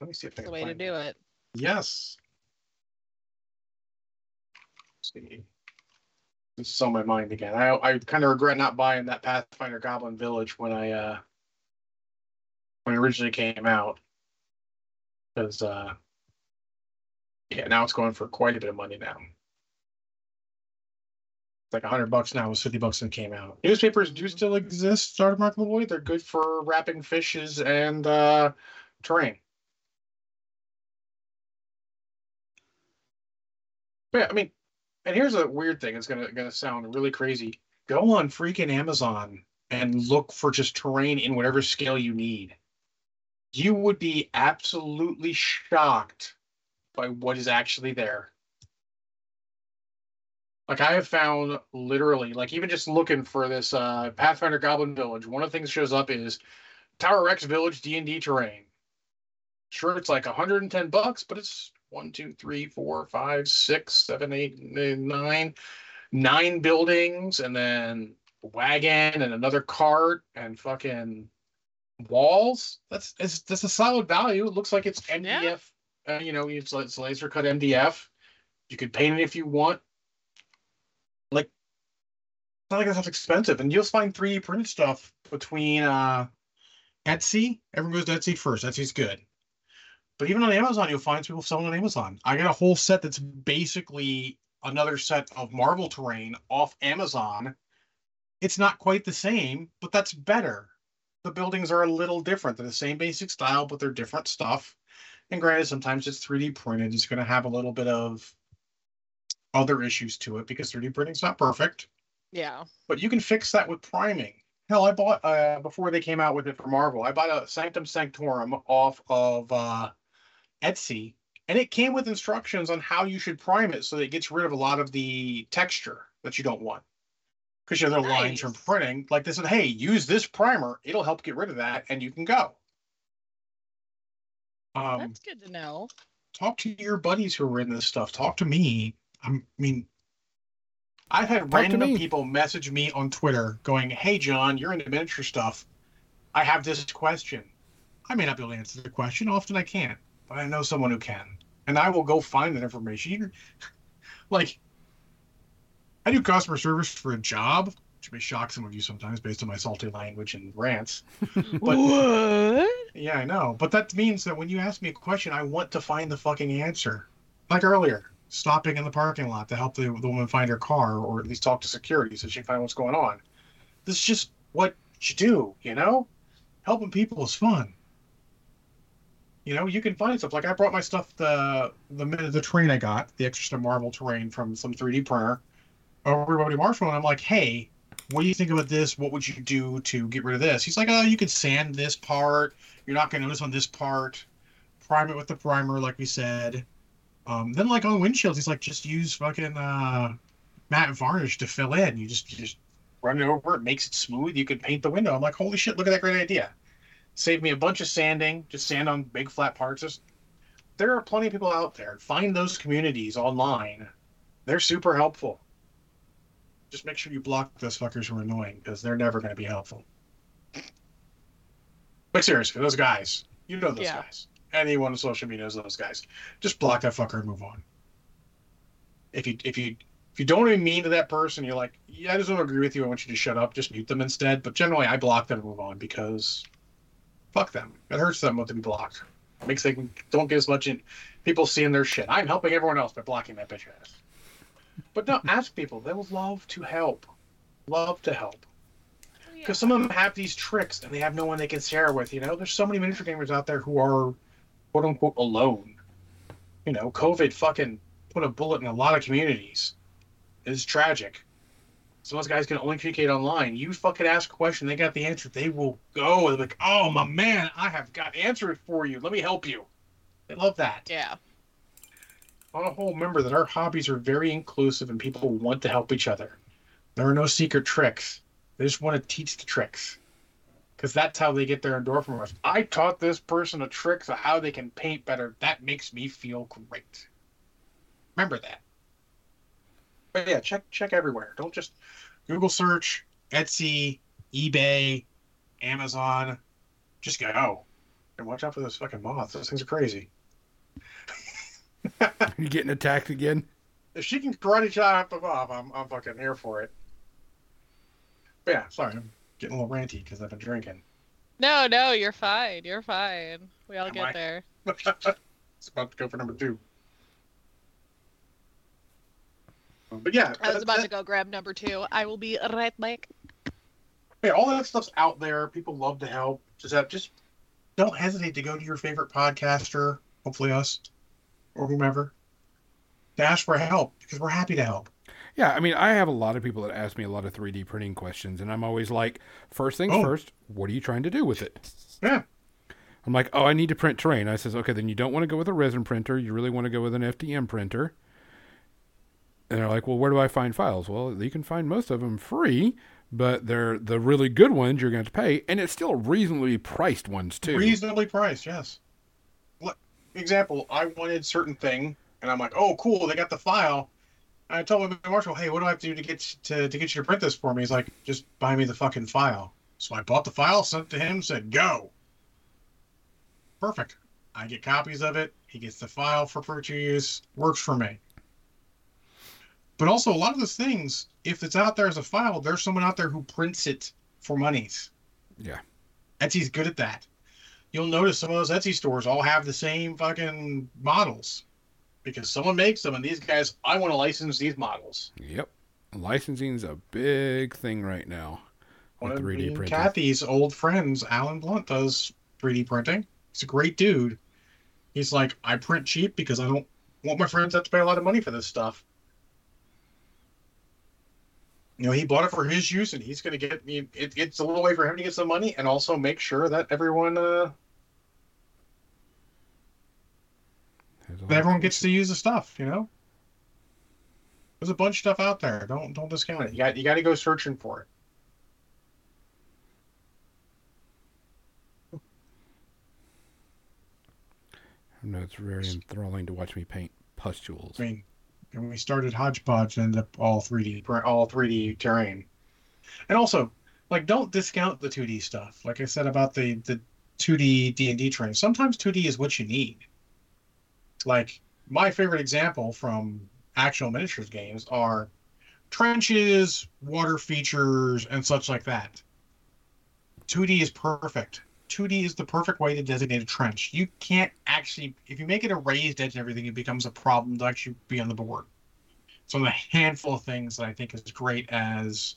Let me see if I That's can the way to do it. Yes. Let's see. This is on my mind again. I I kind of regret not buying that Pathfinder Goblin Village when I uh when it originally came out. Because uh yeah, now it's going for quite a bit of money now. It's like hundred bucks now. It was fifty bucks when it came out. Newspapers do still exist, Started Mark Lavoy. They're good for wrapping fishes and uh terrain. Yeah, I mean, and here's a weird thing. It's gonna gonna sound really crazy. Go on freaking Amazon and look for just terrain in whatever scale you need. You would be absolutely shocked by what is actually there. Like I have found literally, like even just looking for this uh, Pathfinder Goblin Village, one of the things that shows up is Tower Rex Village D and D terrain. Sure, it's like 110 bucks, but it's one, two, three, four, five, six, seven, eight, nine, nine buildings, and then a wagon and another cart and fucking walls. That's it's that's a solid value. It looks like it's MDF. Uh, you know, it's, it's laser cut MDF. You could paint it if you want. Like, it's not like that's expensive, and you'll find 3D printed stuff between uh, Etsy. Everyone goes to Etsy first. Etsy's good. But even on Amazon, you'll find people selling on Amazon. I got a whole set that's basically another set of Marvel terrain off Amazon. It's not quite the same, but that's better. The buildings are a little different. They're the same basic style, but they're different stuff. And granted, sometimes it's 3D printed. It's going to have a little bit of other issues to it because 3D printing's not perfect. Yeah. But you can fix that with priming. Hell, I bought uh, before they came out with it for Marvel. I bought a Sanctum Sanctorum off of uh, Etsy, and it came with instructions on how you should prime it so that it gets rid of a lot of the texture that you don't want. Because you have the lines from printing. Like they said, hey, use this primer. It'll help get rid of that, and you can go. Um, That's good to know. talk to your buddies who are in this stuff. Talk to me. I'm, I mean, I've had to random me. people message me on Twitter going, "Hey, John, you're into miniature stuff. I have this question. I may not be able to answer the question. Often I can't, but I know someone who can, and I will go find that information. Like, I do customer service for a job, which may shock some of you sometimes based on my salty language and rants. But what? Yeah, I know. But that means that when you ask me a question, I want to find the fucking answer. Like earlier, stopping in the parking lot to help the, the woman find her car or at least talk to security so she can find what's going on. This is just what you do, you know? Helping people is fun. You know, you can find stuff. Like I brought my stuff the the minute the terrain I got, the extra Marvel terrain from some 3D printer over Buddy Marshall, and I'm like, hey, what do you think about this? What would you do to get rid of this? He's like, oh, you could sand this part. You're not going to notice on this part. Prime it with the primer, like we said. Um, then, like on windshields, he's like, just use fucking uh, matte varnish to fill in. You just you just run it over. It makes it smooth. You can paint the window. I'm like, holy shit! Look at that great idea. Save me a bunch of sanding. Just sand on big flat parts. Just, there are plenty of people out there. Find those communities online. They're super helpful. Just make sure you block those fuckers who are annoying because they're never going to be helpful. But seriously, those guys, you know those Yeah. guys. Anyone on social media knows those guys. Just block that fucker and move on. If you if you if you don't even mean to that person, you're like, yeah, I just don't agree with you. I want you to shut up. Just mute them instead. But generally, I block them and move on because fuck them. It hurts them to be blocked. It makes they don't get as much in people seeing their shit. I'm helping everyone else by blocking that bitch ass. But no, ask people. They will love to help. Love to help. Oh, because some of them have these tricks and they have no one they can share with. You know, there's so many miniature gamers out there who are quote unquote alone. You know, COVID fucking put a bullet in a lot of communities. It's tragic. Some of those guys can only communicate online. You fucking ask a question, they got the answer. They will go. They're like, oh my man, I have got answered for you. Let me help you. They love that. Yeah. On a whole, remember that our hobbies are very inclusive and people want to help each other. There are no secret tricks. They just want to teach the tricks. Because that's how they get their endorphin rush. I taught this person a trick of how they can paint better. That makes me feel great. Remember that. But yeah, check check everywhere. Don't just Google search, Etsy, eBay, Amazon. Just go. And watch out for those fucking moths. Those things are crazy. You getting attacked again? if she can karate chop them off, I'm, I'm fucking here for it. But yeah, sorry, I'm getting a little ranty because I've been drinking. No, no, you're fine. You're fine. We all Am get I? there. it's about to go for number two. But yeah, I was about that- to go grab number two. I will be right back. yeah, all that stuff's out there. People love to help. Just have, just don't hesitate to go to your favorite podcaster, hopefully us or whomever, to ask for help because we're happy to help. Yeah, I mean, I have a lot of people that ask me a lot of 3D printing questions, and I'm always like, first things Oh. first, what are you trying to do with it? Yeah. I'm like, oh, I need to print terrain. I says, okay, then you don't want to go with a resin printer. You really want to go with an FDM printer. And they're like, well, where do I find files? Well, you can find most of them free, but they're the really good ones you're going to to pay, and it's still reasonably priced ones too. Reasonably priced, yes. Example, I wanted certain thing, and I'm like, oh, cool, they got the file. And I told my Marshall, hey, what do I have to do to get to, to get you to print this for me? He's like, just buy me the fucking file. So I bought the file, sent it to him, said, go. Perfect. I get copies of it. He gets the file for future use. Works for me. But also, a lot of those things, if it's out there as a file, there's someone out there who prints it for monies. Yeah. Etsy's good at that. You'll notice some of those Etsy stores all have the same fucking models because someone makes them, and these guys, I want to license these models. Yep. Licensing's a big thing right now One with of 3D me printing. Kathy's old friends, Alan Blunt, does 3D printing. He's a great dude. He's like, I print cheap because I don't want my friends to have to pay a lot of money for this stuff. You know, he bought it for his use, and he's going to get me. It, it's a little way for him to get some money, and also make sure that everyone, uh, There's a that lot- everyone gets to use the stuff. You know, there's a bunch of stuff out there. Don't don't discount it. You got you got to go searching for it. I know it's very enthralling to watch me paint pustules. I mean, and we started hodgepodge and ended up all 3D, pr- all 3D terrain. And also, like, don't discount the 2D stuff. Like I said about the the 2D D and D terrain, sometimes 2D is what you need. Like my favorite example from actual miniatures games are trenches, water features, and such like that. 2D is perfect. 2D is the perfect way to designate a trench. You can't actually, if you make it a raised edge and everything, it becomes a problem to actually be on the board. It's one of the handful of things that I think is great as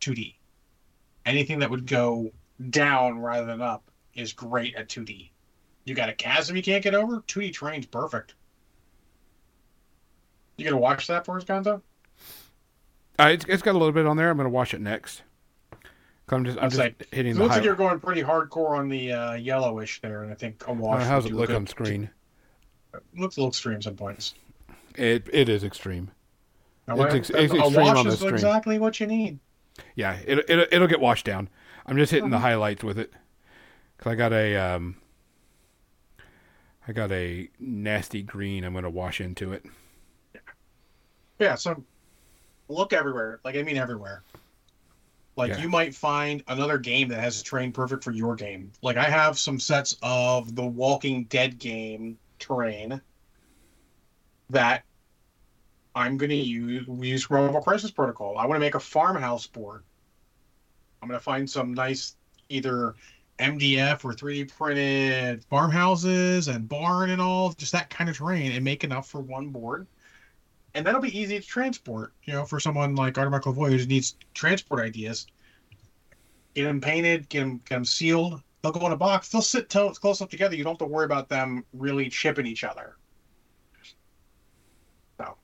2D. Anything that would go down rather than up is great at 2D. You got a chasm you can't get over? 2D terrain's perfect. You gonna watch that for us, Gonzo? Uh, it's, it's got a little bit on there. I'm going to watch it next. I'm just, I'm just say, hitting It the looks like you're going pretty hardcore on the uh, yellowish there, and I think a wash. Uh, how's it look good. on screen? Looks a little extreme some points. It it is extreme. Now, It's ex- it's a extreme wash on the is screen. exactly what you need. Yeah, it it it'll get washed down. I'm just hitting the Mhm. highlights with it. Cause I got a um, I got a nasty green. I'm going to wash into it. Yeah, yeah. so look everywhere. Like I mean everywhere. Like Yeah. you might find another game that has a terrain perfect for your game. Like I have some sets of the Walking Dead game terrain that I'm gonna use use Marvel Crisis Protocol. I want to make a farmhouse board. I'm gonna find some nice either MDF or 3D printed farmhouses and barn and all, just that kind of terrain, and make enough for one board and that'll be easy to transport. You know, for someone like Artemis Lavoie who needs transport ideas, get them painted, get them, get them sealed. They'll go in a box. They'll sit to- close up together. You don't have to worry about them really chipping each other. So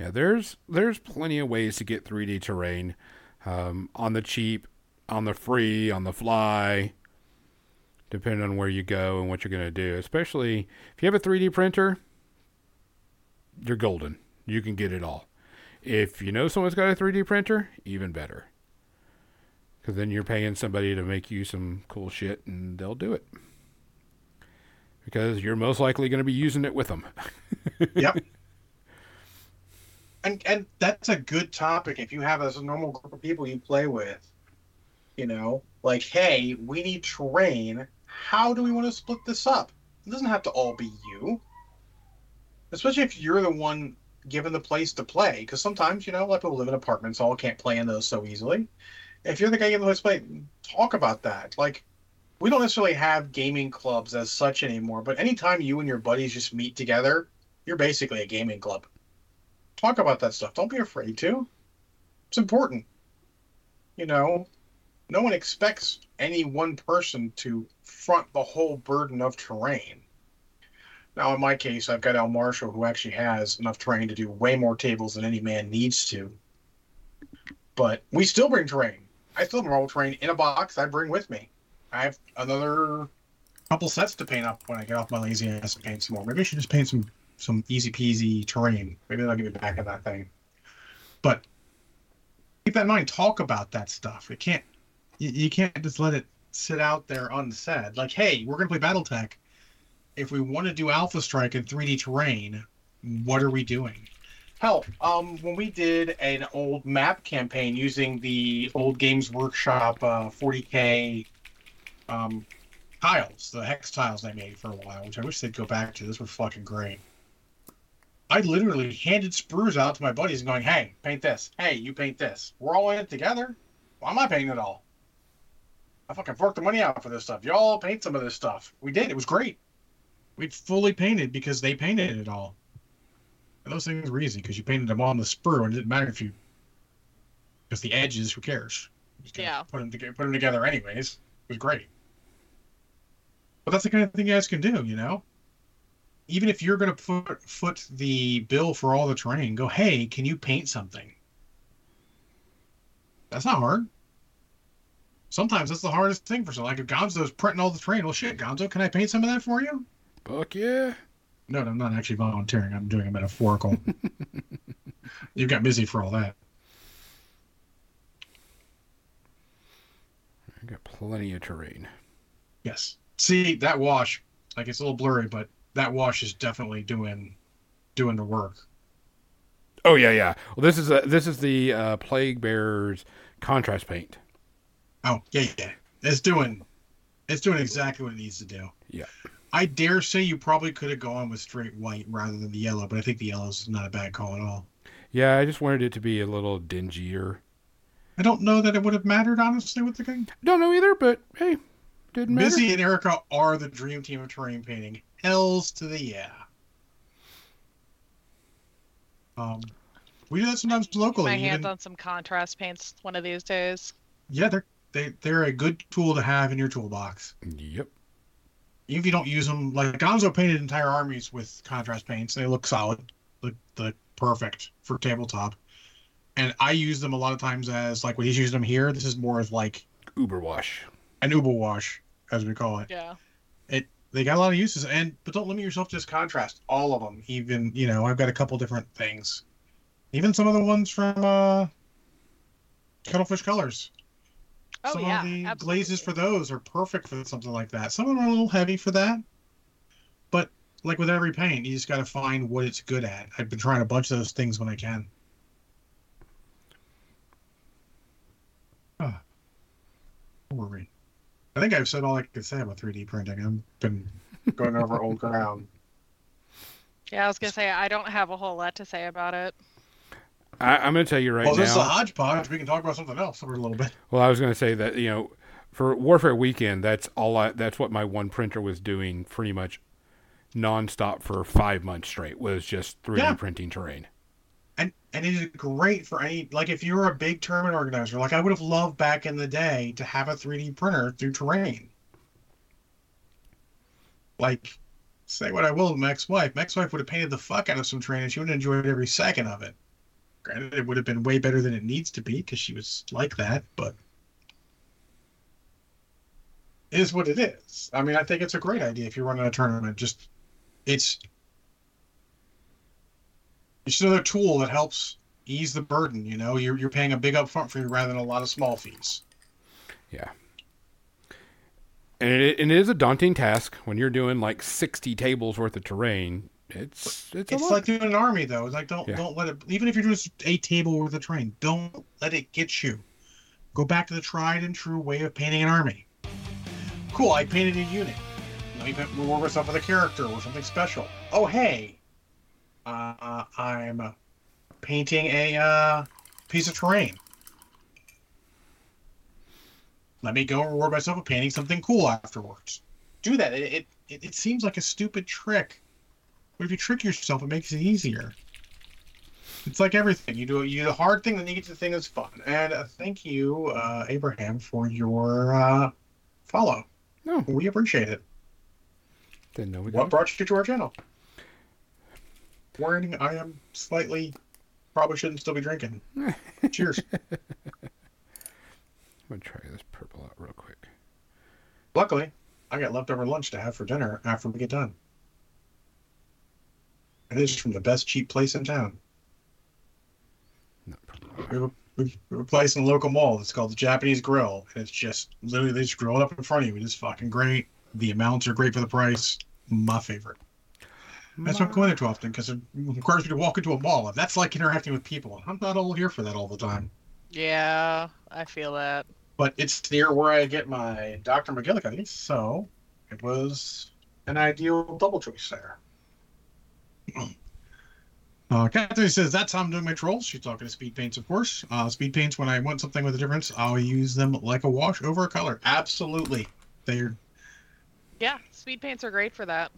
Yeah, there's there's plenty of ways to get 3D terrain um, on the cheap, on the free, on the fly, depending on where you go and what you're going to do. Especially if you have a 3D printer, you're golden. You can get it all. If you know someone's got a 3D printer, even better. Because then you're paying somebody to make you some cool shit and they'll do it. Because you're most likely going to be using it with them. yep. And and that's a good topic if you have as a normal group of people you play with. You know, like, hey, we need terrain. How do we want to split this up? It doesn't have to all be you. Especially if you're the one given the place to play, because sometimes you know, of people live in apartments, all can't play in those so easily. If you're the guy given the place to play, talk about that. Like, we don't necessarily have gaming clubs as such anymore, but anytime you and your buddies just meet together, you're basically a gaming club. Talk about that stuff. Don't be afraid to. It's important. You know, no one expects any one person to front the whole burden of terrain. Now, in my case, I've got Al Marshall, who actually has enough terrain to do way more tables than any man needs to. But we still bring terrain. I still have roll terrain in a box I bring with me. I have another couple sets to paint up when I get off my lazy ass and paint some more. Maybe I should just paint some some easy peasy terrain. Maybe that'll give you back in that thing. But keep that in mind. Talk about that stuff. It can't. You, you can't just let it sit out there unsaid. Like, hey, we're gonna play BattleTech. If we want to do Alpha Strike in 3D terrain, what are we doing? Hell, um, when we did an old map campaign using the old Games Workshop uh, 40k um, tiles, the hex tiles they made for a while, which I wish they'd go back to. This was fucking great. I literally handed sprues out to my buddies and going, "Hey, paint this. Hey, you paint this. We're all in it together. Why am I painting it all? I fucking forked the money out for this stuff. Y'all paint some of this stuff. We did. It was great. We fully painted because they painted it all. And those things were easy because you painted them on the sprue, and it didn't matter if you, because the edges. Who cares? Yeah. Put them together. Put them together anyways. It was great. But that's the kind of thing you guys can do, you know. Even if you're going to put foot the bill for all the terrain, go, hey, can you paint something? That's not hard. Sometimes that's the hardest thing for someone. Like if Gonzo's printing all the terrain, well, shit, Gonzo, can I paint some of that for you? Fuck yeah. No, I'm not actually volunteering. I'm doing a metaphorical. you got busy for all that. I got plenty of terrain. Yes. See that wash. Like it's a little blurry, but that wash is definitely doing doing the work. Oh yeah, yeah. Well, this is a, this is the uh, Plague Bearers contrast paint. Oh yeah, yeah. It's doing it's doing exactly what it needs to do. Yeah. I dare say you probably could have gone with straight white rather than the yellow, but I think the yellow is not a bad call at all. Yeah, I just wanted it to be a little dingier. I don't know that it would have mattered honestly with the game. Don't know either, but hey, didn't matter. Busy and Erica are the dream team of terrain painting. Hells to the yeah. Um, we do that sometimes locally. My even- hands on some contrast paints one of these days. yeah, they're they they're a good tool to have in your toolbox. Yep. Even if you don't use them, like Gonzo painted entire armies with contrast paints. They look solid, look look perfect for tabletop. And I use them a lot of times as like when he's using them here. This is more of like Uber wash. an Uber wash, as we call it. Yeah. They got a lot of uses and but don't limit yourself to just contrast all of them even you know i've got a couple different things even some of the ones from uh cuttlefish colors Oh some yeah. of the absolutely. glazes for those are perfect for something like that some of them are a little heavy for that but like with every paint you just got to find what it's good at i've been trying a bunch of those things when i can were we? I think I've said all I can say about 3D printing. I've been going over old ground. Yeah, I was gonna say I don't have a whole lot to say about it. I, I'm going to tell you right now. well, this is a hodgepodge. We can talk about something else for a little bit. Well, I was going to say that you know, for Warfare Weekend, that's all. I, that's what my one printer was doing pretty much nonstop for five months straight. Was just 3D Yeah. printing terrain. And and it is great for any like if you're a big tournament organizer. Like I would have loved back in the day to have a 3D printer through terrain. Like, say what I will of my ex-wife. My ex-wife would have painted the fuck out of some terrain, and she would have enjoyed every second of it. Granted, it would have been way better than it needs to be because she was like that, but is what it is. I mean, I think it's a great idea if you're running a tournament. Just it's it's another tool that helps ease the burden. You know, you're you're paying a big upfront fee rather than a lot of small fees. Yeah. And it, and it is a daunting task when you're doing like 60 tables worth of terrain. It's it's, It's like doing an army, though. It's like don't Yeah. don't let it. Even if you're doing a table worth of terrain, don't let it get you. Go back to the tried and true way of painting an army. Cool, I painted a unit. Let me reward myself with a character or something special. Oh hey, uh, I'm painting a uh, piece of terrain. Let me go and reward myself with painting something cool afterwards. Do that. It it, it, seems like a stupid trick. But if you trick yourself, it makes it easier. It's like everything. You do you do the hard thing, then you get to the thing that's fun. And uh, thank you, uh, Abraham, for your uh, follow. No, We appreciate it. didn't know we What brought you to our channel? Warning: I am slightly. Probably shouldn't still be drinking. Cheers. I'm gonna try this purple out real quick. Luckily, I got leftover lunch to have for dinner after we get done. And it's from the best cheap place in town. We a, we have a place in the local mall that's called the Japanese Grill, and it's just literally they just grill it up in front of you. It's fucking great. The amounts are great for the price. My favorite. That's I'm going there too often because it requires me to walk into a mall, and that's like interacting with people. I'm not all here for that all the time. Yeah, I feel that. But it's near where I get my Dr. McGillicuddy, so it was an ideal double choice there. Uh, Catherine says, that's how I'm doing my trolls. She's talking to speed paints, of course. Uh, speed paints, when I want something with a difference, I'll use them like a wash over a color. Absolutely. They're Yeah, speed paints are great for that.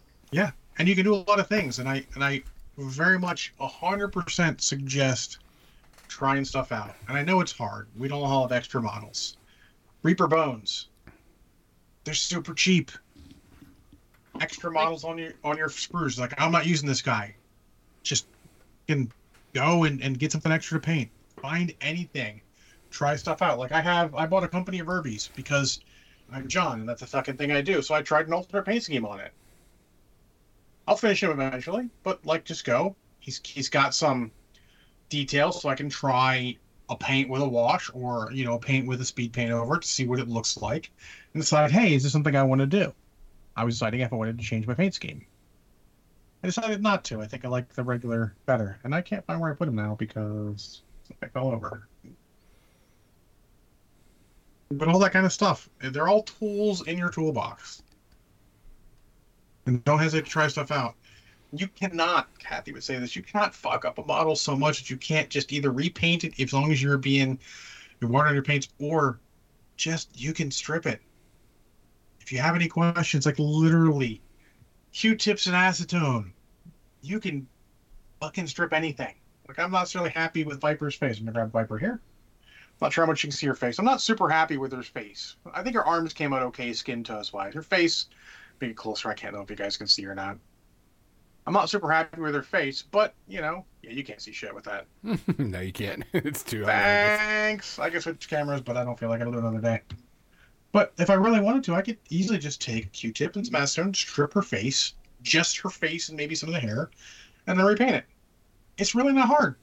And you can do a lot of things and i and i very much 100% suggest trying stuff out. And i know it's hard. We don't all have extra models. Reaper bones. They're super cheap. Extra models on your on your sprues like i'm not using this guy. Just can go and, and get something extra to paint. Find anything. Try stuff out. Like i have i bought a company of herbies because i'm john and that's the fucking thing i do. So i tried an alternate paint scheme on it I'll finish him eventually, but like just go. He's he's got some details, so I can try a paint with a wash or you know a paint with a speed paint over to see what it looks like, and decide, hey, is this something I want to do? I was deciding if I wanted to change my paint scheme. I decided not to. I think I like the regular better, and I can't find where I put them now because I fell over. But all that kind of stuff, they're all tools in your toolbox. And don't hesitate to try stuff out. You cannot, Kathy would say this, you cannot fuck up a model so much that you can't just either repaint it as long as you're being you're watering your paints, or just you can strip it. If you have any questions, like literally Q-tips and acetone, you can fucking strip anything. Like I'm not necessarily happy with Viper's face. I'm gonna grab Viper here. I'm Not sure how much you can see her face. I'm not super happy with her face. I think her arms came out okay, skin to us wise. Her face, being closer, I can't know if you guys can see or not. I'm not super happy with her face, but you know, yeah, you can't see shit with that. no, you can't. it's too. Thanks. I can switch cameras, but I don't feel like I'll do it another day. But if I really wanted to, I could easily just take a Q-tip and some acetone, strip her face, just her face and maybe some of the hair, and then repaint it. It's really not hard.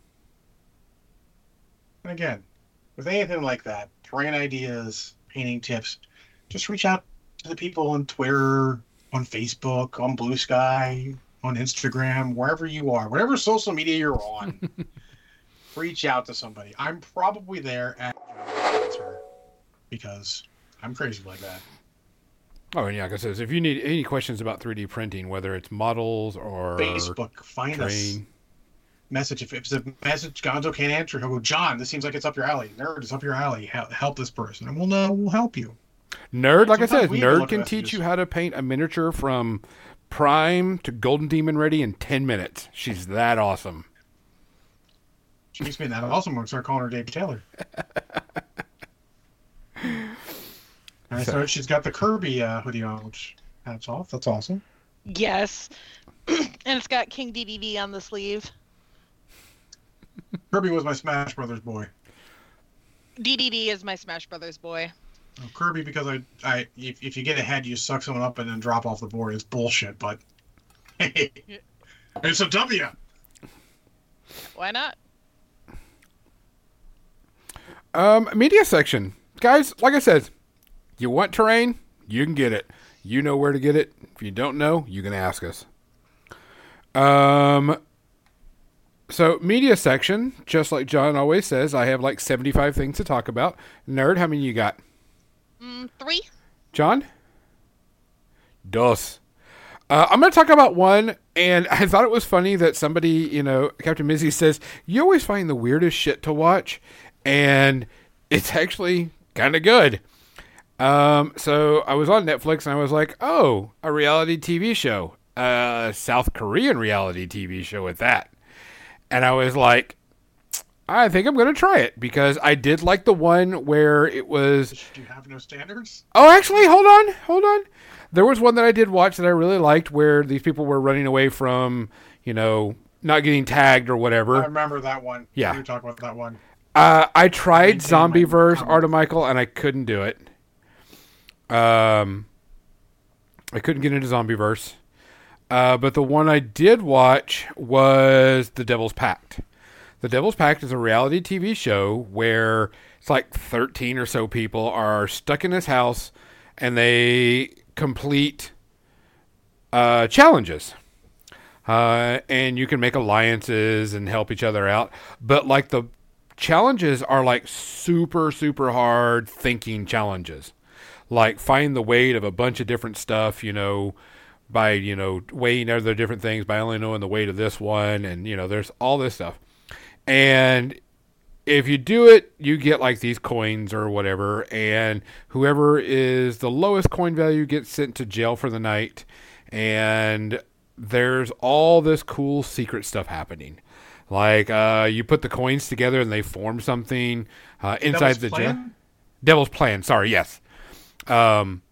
And again, with anything like that, terrain ideas, painting tips, just reach out to the people on Twitter, on Facebook, on Blue Sky, on Instagram, wherever you are, whatever social media you're on. reach out to somebody. I'm probably there at because I'm crazy like that. Oh, and yeah, like I says, if you need any questions about 3D printing, whether it's models or Facebook, find us. terrain, Message if it's a message Gonzo can't answer, he'll go, John, this seems like it's up your alley. Nerd, it's up your alley. Help, help this person, and we'll know. We'll help you. Nerd, like I said, Nerd can teach you how to paint a miniature from prime to golden demon ready in 10 minutes. She's that awesome. She makes me that awesome. I'm gonna start calling her Dave Taylor. and I So- started, she's got the Kirby uh, hoodie on, which hats off. That's awesome. Yes. and it's got King DDD on the sleeve. Kirby was my Smash Brothers boy. DDD is my Smash Brothers boy. Oh, Kirby because I, I if, if you get ahead, you suck someone up and then drop off the board. It's bullshit, but hey, it's a W. Why not? Um, media section. Guys, like I said, you want terrain, you can get it. You know where to get it. If you don't know, you can ask us. Um, so media section, just like John always says, I have like 75 things to talk about. Nerd, how many you got? Mm, three. John? Dos. Uh, I'm going to talk about one, and I thought it was funny that somebody, you know, Captain Mizzy says, You always find the weirdest shit to watch, and it's actually kind of good. Um, so I was on Netflix and I was like, Oh, a reality TV show, a South Korean reality TV show at that. And I was like, I think I'm going to try it because I did like the one where it was Do you have no standards? Oh, actually, hold on, hold on. There was one that I did watch that I really liked, where these people were running away from, you know, not getting tagged or whatever. I remember that one. Yeah. you talk about that one. Uh, I tried Zombieverse, comment. Art of Michael, and I couldn't do it. Um, I couldn't get into Zombieverse. Uh, but the one I did watch was The Devil's Pact. The Devil's Pact is a reality TV show where it's like 13 or so people are stuck in this house and they complete uh, challenges. Uh, and you can make alliances and help each other out. But like the challenges are like super, super hard thinking challenges. Like find the weight of a bunch of different stuff, you know, by, you know, weighing other different things by only knowing the weight of this one. And, you know, there's all this stuff. And if you do it, you get like these coins or whatever, and whoever is the lowest coin value gets sent to jail for the night. And there's all this cool secret stuff happening. Like uh, you put the coins together and they form something uh, inside Devil's the jail. Devil's Plan. Sorry, yes. Um,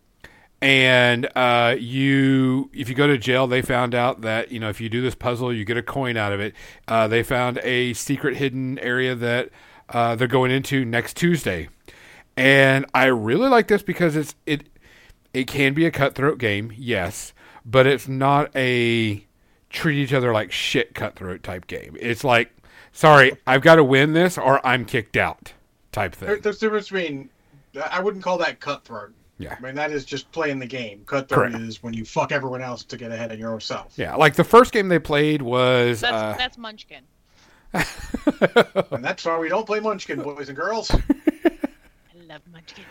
and uh, you, if you go to jail, they found out that you know if you do this puzzle, you get a coin out of it. Uh, they found a secret hidden area that uh, they're going into next Tuesday, and I really like this because it's it it can be a cutthroat game, yes, but it's not a treat each other like shit cutthroat type game. It's like, sorry, I've got to win this or I'm kicked out type thing. There- There's a difference between. I wouldn't call that cutthroat. Yeah. I mean, that is just playing the game. Cutthroat Correct. is when you fuck everyone else to get ahead of yourself. Yeah, like the first game they played was. That's uh, that's Munchkin. And that's why we don't play Munchkin, boys and girls. I love Munchkin.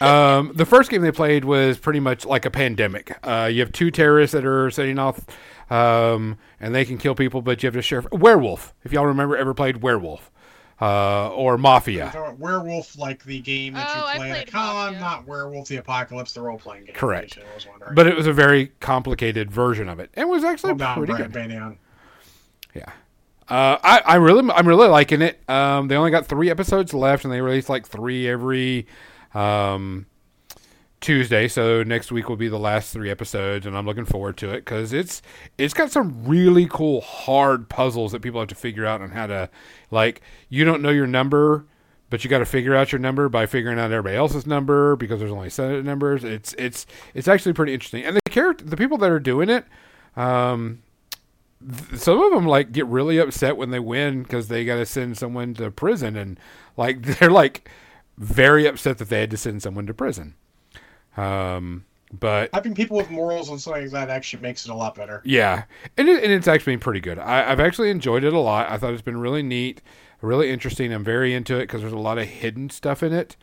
um, the first game they played was pretty much like a pandemic. Uh, you have two terrorists that are setting off, um, and they can kill people, but you have to share werewolf. If y'all remember, ever played werewolf uh, or mafia? Werewolf, like the game that Oh, you play at a con, not Werewolf the Apocalypse, the role playing game. Correct. I was wondering. But it was a very complicated version of it. It was actually Hold on, pretty Brian good. Banyan. Yeah. Uh, I, I really, I'm really liking it. Um, they only got three episodes left, and they release like three every um, Tuesday. So next week will be the last three episodes, and I'm looking forward to it because it's it's got some really cool hard puzzles that people have to figure out on how to like. You don't know your number, but you got to figure out your number by figuring out everybody else's number because there's only seven numbers. It's it's it's actually pretty interesting, and the character, the people that are doing it. Um, th- some of them like get really upset when they win because they got to send someone to prison and like they're like very upset that they had to send someone to prison um but Having people with morals and something like that actually makes it a lot better. yeah. And, it, and it's actually been pretty good. I, i've actually enjoyed it a lot. I thought it's been really neat really interesting. I'm very into it because there's a lot of hidden stuff in it.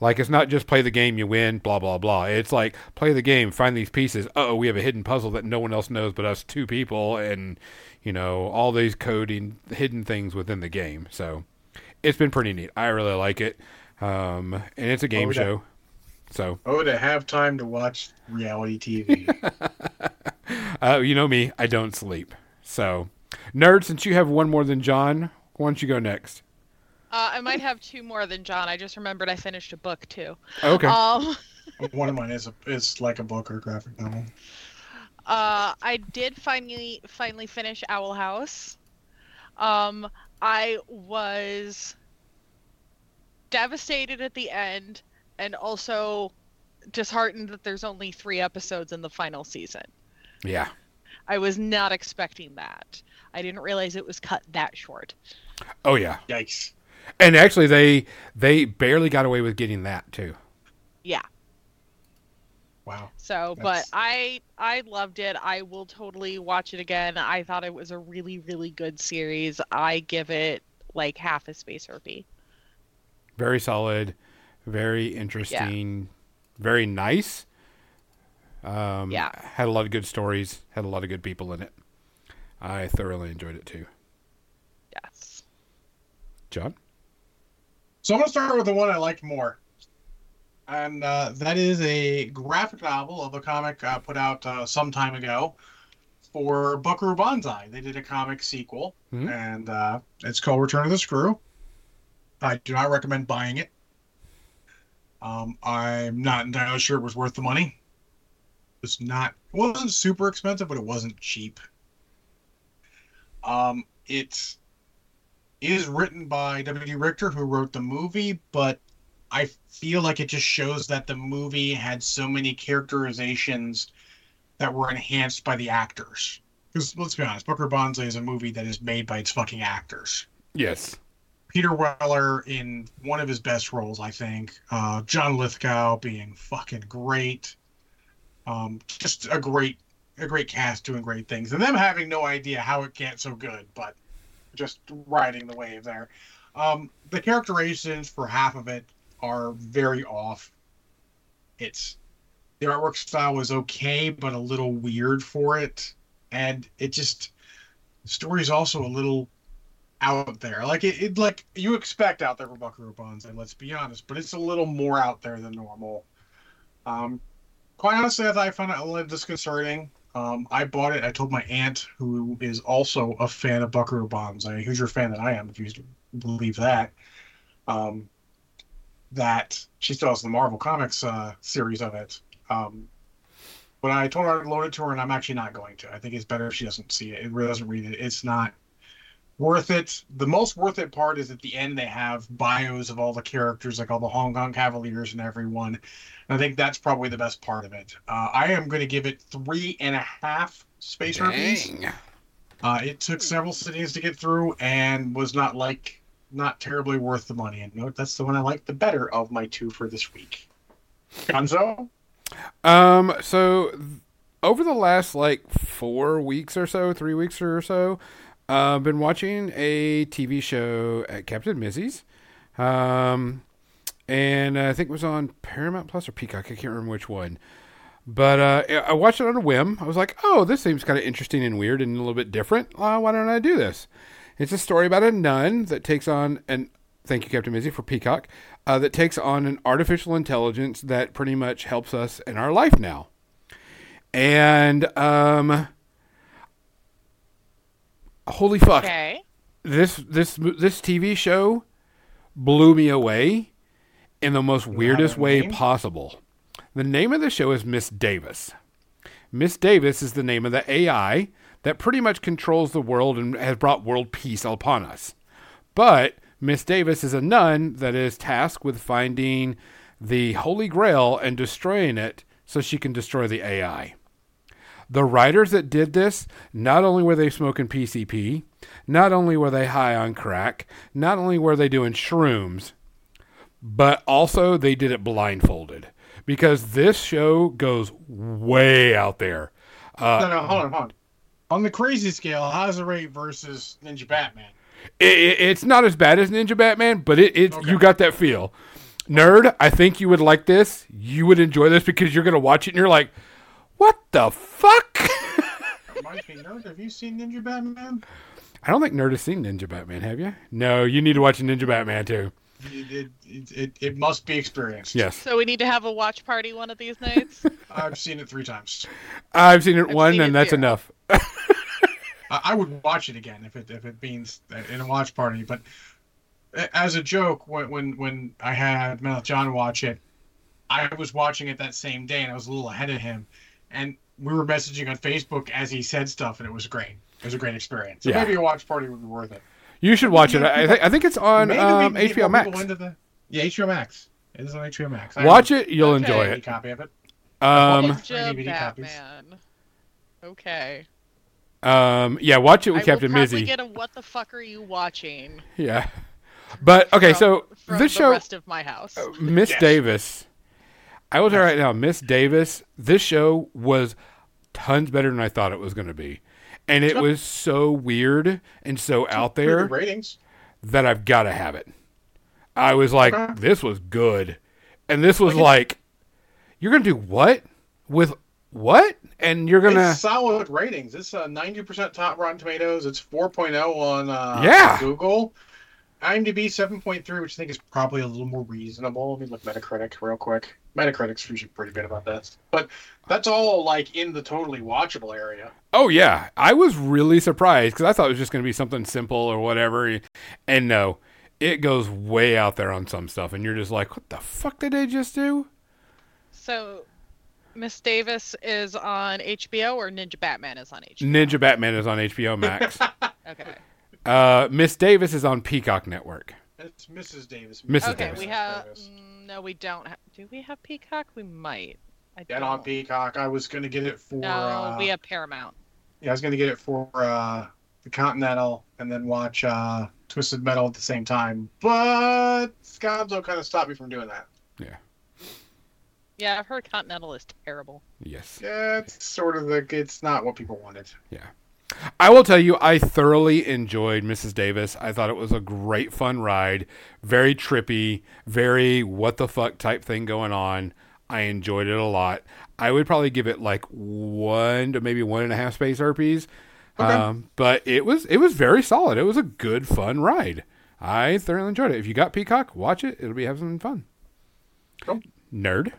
Like it's not just play the game you win blah blah blah. It's like play the game find these pieces. Oh we have a hidden puzzle that no one else knows but us two people and you know all these coding hidden things within the game. So it's been pretty neat. I really like it. Um, and it's a game Oh, show so Oh, to have time to watch reality TV. uh, you know me i don't sleep so nerd since you have one more than john why don't you go next Uh, I might have two more than John. I just remembered I finished a book too. okay Um, One of mine is a, is like a book or a graphic novel. uh, I did finally finally finish Owl House. Um, I was devastated at the end, and also disheartened that there's only three episodes in the final season. yeah I was not expecting that. I didn't realize it was cut that short. oh yeah Yikes. and actually they they barely got away with getting that too Yeah. Wow. So, but I I loved it. I will totally watch it again. I thought it was a really really good series. I give it like half a space herpy. very solid very interesting very nice um Yeah. had a lot of good stories had a lot of good people in it i thoroughly enjoyed it too Yes. john So I'm going to start with the one I liked more. And uh, that is a graphic novel of a comic uh, put out uh, some time ago for Buckaroo Banzai. They did a comic sequel, Mhm. and uh, it's called Return of the Screw. I do not recommend buying it. Um, I'm not entirely sure it was worth the money. It's not. It wasn't super expensive, but it wasn't cheap. Um, it's written by W.D. Richter, who wrote the movie, but I feel like it just shows that the movie had so many characterizations that were enhanced by the actors. Because let's be honest, Buckaroo Banzai is a movie that is made by its fucking actors. yes Peter Weller in one of his best roles, I think. Uh, John Lithgow being fucking great. Um, just a great, a great cast doing great things, and them having no idea how it gets so good, but just riding the wave there. Um, the characterizations for half of it are very off. It's the artwork style was okay, but a little weird for it, and it just the story's also a little out there. Like it, it like you expect out there for Buckaroo Banzai, let's be honest, but it's a little more out there than normal. Um, quite honestly, I thought I found it a little disconcerting. Um, I bought it. I told my aunt, who is also a fan of Buckaroo Banzai, who's your fan that I am, if you believe that, um, that she still has the Marvel Comics uh, series of it. Um, but I told her I'd loan it to her, and I'm actually not going to. I think it's better if she doesn't see it. It really doesn't read it. It's not worth it. The most worth it part is at the end they have bios of all the characters, like all the Hong Kong Cavaliers and everyone. And I think that's probably the best part of it. Uh, I am going to give it three and a half space herpes. Dang. Uh, it took several cities to get through and was not like not terribly worth the money. And note that's the one I like the better of my two for this week. Gonzo. Um, so th- over the last like four weeks or so, three weeks or so, I've been watching a TV show at Captain Missy's. Um, and I think it was on Paramount Plus or Peacock. I can't remember which one. But uh, I watched it on a whim. I was like, oh, this seems kind of interesting and weird and a little bit different. Uh, why don't I do this? It's a story about a nun that takes on an thank you, Captain Mizzy, for Peacock, uh, that takes on an artificial intelligence that pretty much helps us in our life now. And um, holy fuck, Okay. this this this TV show blew me away in the most weirdest way name? possible. The name of the show is Miss Davis. Miss Davis is the name of the AI that pretty much controls the world and has brought world peace upon us. But Miss Davis is a nun that is tasked with finding the Holy Grail and destroying it so she can destroy the AI. The writers that did this, not only were they smoking PCP, not only were they high on crack, not only were they doing shrooms, but also they did it blindfolded. Because this show goes way out there. Uh, no, no, hold on, hold on. On the crazy scale, how's the rate versus Ninja Batman? it, it- it's not as bad as Ninja Batman, but it, it Okay. you got that feel. Nerd, I think you would like this. You would enjoy this because you're gonna watch it and you're like, what the fuck? Reminds me, nerd. Have you seen Ninja Batman? I don't think Nerd has seen Ninja Batman, have you? No, you need to watch Ninja Batman too. It, it, it, it, it must be experienced. Yes. So we need to have a watch party one of these nights. I've seen it three times. I've seen it I've one seen and it that's zero. enough. I, I would watch it again if it if it means in a watch party. But as a joke, when when when I had Mel John watch it, I was watching it that same day, and I was a little ahead of him, and we were messaging on Facebook as he said stuff, and it was great. It was a great experience. So Yeah. maybe a watch party would be worth it. You should watch it. I, I think it's on maybe um, we can get HBO Max. Into the, yeah, HBO Max. It is on HBO Max. I Watch it, you'll Okay. enjoy it. copy of it. Um, Ninja DVD copies. Batman. Okay. um, yeah, watch it with I Captain will probably Mizzy. get a what the fuck are you watching? Yeah, but okay, from- so from this the show, rest of my house. Miss Yes. Davis. I will tell you right now, Miss Davis. This show was tons better than I thought it was going to be, and it was so weird and so out there ratings. that I've got to have it. I was like, Okay. this was good, and this was Like you're going to do what with what, and you're gonna It's solid ratings. It's uh, 90% top Rotten Tomatoes. It's 4.0 on uh, Yeah. Google. IMDb 7.3, which I think is probably a little more reasonable. Let me look Metacritic real quick. Metacritic's usually pretty good about this, but that's all like in the totally watchable area. Oh yeah, I was really surprised because I thought it was just going to be something simple or whatever, and no, it goes way out there on some stuff, and you're just like, what the fuck did they just do? So, Miss Davis is on HBO or Ninja Batman is on HBO? Ninja Batman is on HBO Max. Okay. Uh, Miss Davis is on Peacock Network. It's Mrs. Davis. Mrs. Okay, Davis. we have. Davis. mm, No, we don't. Ha- do we have Peacock? We might. I Get don't. on Peacock. I was gonna get it for. No, uh, we have Paramount. Yeah, I was gonna get it for uh, the Continental and then watch uh, Twisted Metal at the same time, but Gonzo kind of stopped me from doing that. Yeah, Yeah, I've heard Continental is terrible. Yes, Yeah, it's sort of the. It's not what people wanted. I will tell you, I thoroughly enjoyed Mrs. Davis. I thought it was a great fun ride, very trippy, very what the fuck type thing going on. I enjoyed it a lot. I would probably give it like one to maybe one and a half space herpes. Okay. Um, but it was it was very solid. It was a good fun ride. I thoroughly enjoyed it. If you got Peacock, watch it. It'll be having fun. Cool. Nerd.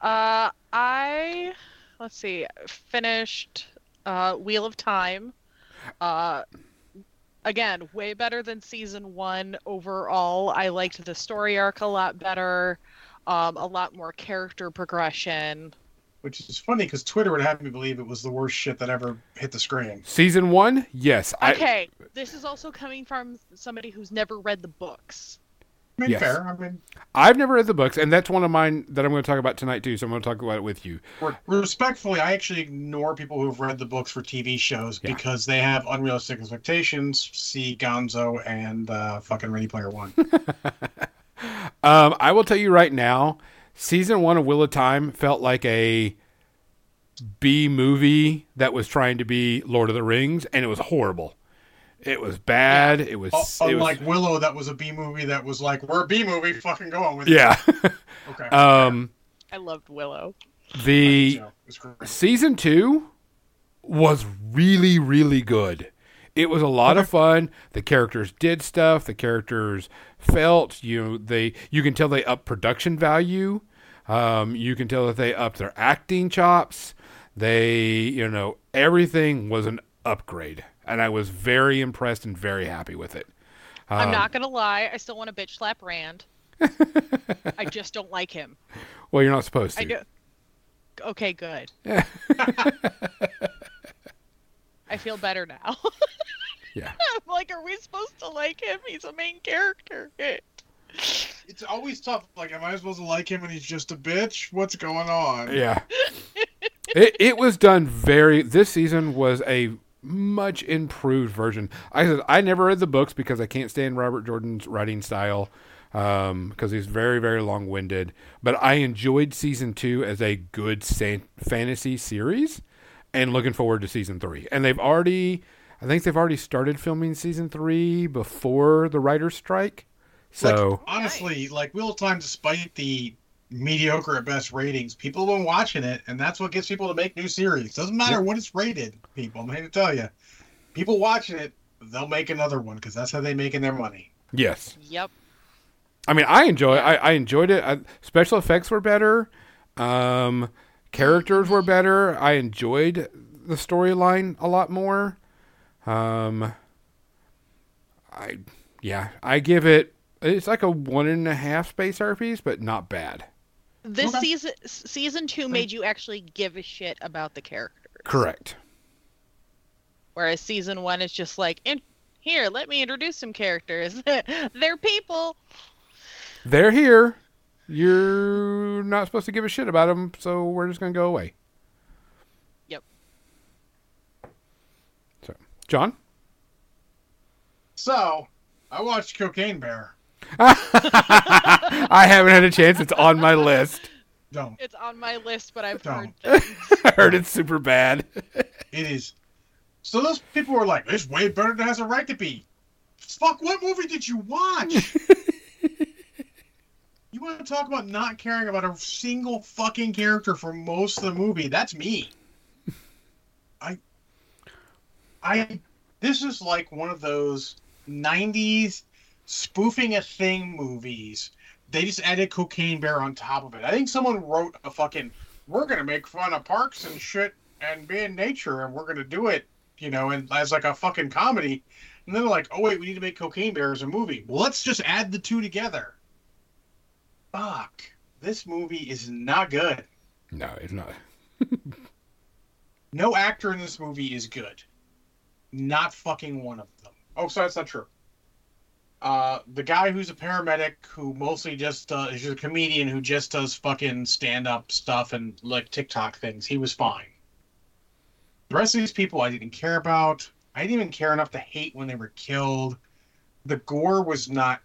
Uh, I let's see, finished uh, Wheel of Time. Uh, again, way better than season one overall. I liked the story arc a lot better. Um, a lot more character progression. Which is funny because Twitter would have me believe it was the worst shit that ever hit the screen. Season one, yes. I, Okay, this is also coming from somebody who's never read the books. I mean, Yes. fair. I mean, I've never read the books, and that's one of mine that I'm going to talk about tonight too. So I'm going to talk about it with you. respectfully, I actually ignore people who've read the books for TV shows Yeah. because they have unrealistic expectations. See Gonzo and uh, fucking Ready Player One. Um, I will tell you right now, season one of Wheel of Time felt like a B movie that was trying to be Lord of the Rings, and it was horrible. It was bad. It was. Uh, it was Willow, that was a B movie that was like, we're a B movie, fucking going with it. yeah. Okay. um, I loved Willow. the So, it was great. season two was really really good it was a lot of fun the characters did stuff the characters felt you know they you can tell they up production value um, you can tell that they upped their acting chops they you know everything was an upgrade and i was very impressed and very happy with it I'm Um, not gonna lie, I still want to bitch slap Rand. I just don't like him. well you're not supposed to I know. Okay, good. I feel better now. yeah I'm like, are we supposed to like him? He's a main character. It's always tough. Like, am I supposed to like him and he's just a bitch? What's going on? Yeah. it it was done very this season was a much improved version. I said I never read the books because I can't stand Robert Jordan's writing style um because he's very very long-winded, but I enjoyed season 2 as a good san- fantasy series and looking forward to season 3. And they've already I think they've already started filming season 3 before the writers strike. So Like, honestly, like Wheel of Time, despite the mediocre at best ratings, people have been watching it, and that's what gets people to make new series. Doesn't matter what it's rated, people. I'm here to tell you, people watching it, they'll make another one because that's how they making their money. yes. Yep. I mean, I enjoy. I, I enjoyed it. I, special effects were better. Um, characters were better. I enjoyed the storyline a lot more. Um, I yeah, I give it. It's like a one and a half space RPs, but not bad. This Okay. season, season two, made you actually give a shit about the characters. Correct. Whereas season one is just like, in, here, let me introduce some characters. They're people. They're here. You're not supposed to give a shit about them, so we're just gonna go away. Yep. So, John. So, I watched Cocaine Bear. I haven't had a chance. It's on my list. Don't. It's on my list, but I've heard Don't. things. I heard it's super bad. It is. So those people were like, "It's way better than it has a right to be." Fuck! What movie did you watch? you want to talk about not caring about a single fucking character for most of the movie? That's me. I. I. This is like one of those '90s spoofing a thing movies. They just added Cocaine Bear on top of it. I think someone wrote a fucking. We're gonna make fun of parks and shit and be in nature, and we're gonna do it, you know, and as like a fucking comedy. And then they're like, oh wait, we need to make Cocaine Bear as a movie. Well, let's just add the two together. Fuck, this movie is not good. No, it's not. No actor in this movie is good. Not fucking one of them. Oh, sorry, that's not true. Uh, the guy who's a paramedic who mostly just uh, is a comedian who just does fucking stand up stuff and like TikTok things. He was fine. The rest of these people I didn't care about. I didn't even care enough to hate when they were killed. The gore was not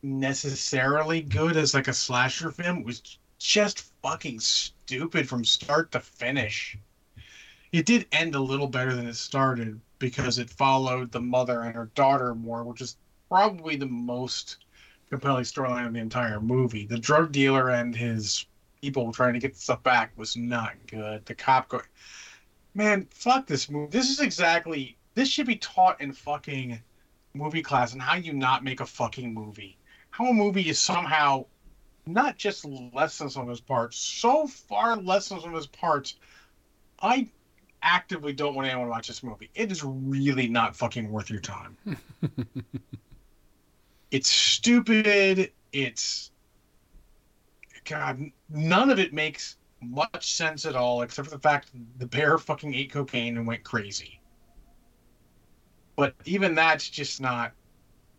necessarily good as like a slasher film. It was just fucking stupid from start to finish. It did end a little better than it started because it followed the mother and her daughter more, which is probably the most compelling storyline of the entire movie. The drug dealer and his people trying to get stuff back was not good. The cop going, man, fuck this movie. This is exactly this should be taught in fucking movie class and how you not make a fucking movie. How a movie is somehow not just less than some of his parts, so far less than some of his parts. I actively don't want anyone to watch this movie. It is really not fucking worth your time. it's stupid. It's God. None of it makes much sense at all, except for the fact the bear fucking ate cocaine and went crazy. But even that's just not.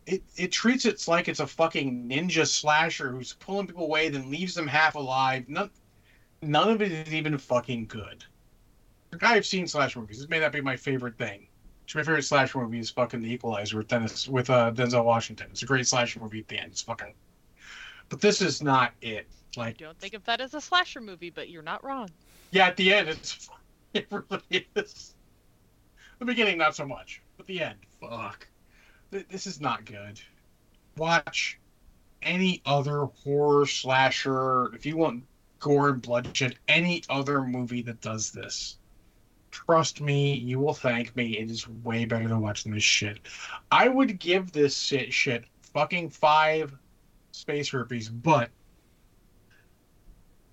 It it treats it like it's a fucking ninja slasher who's pulling people away, then leaves them half alive. None, none of it is even fucking good. I've seen slasher movies. This may not be my favorite thing. My favorite slasher movie is fucking The Equalizer with Dennis with uh, Denzel Washington. It's a great slasher movie at the end. It's fucking. But this is not it. Like, I Don't think of that as a slasher movie, but you're not wrong. yeah, at the end, it's it really is. The beginning, not so much, but the end, fuck. This is not good. Watch any other horror slasher. If you want gore and bloodshed, any other movie that does this. Trust me, you will thank me. It is way better than watching this shit. I would give this shit, shit fucking five space rupees, but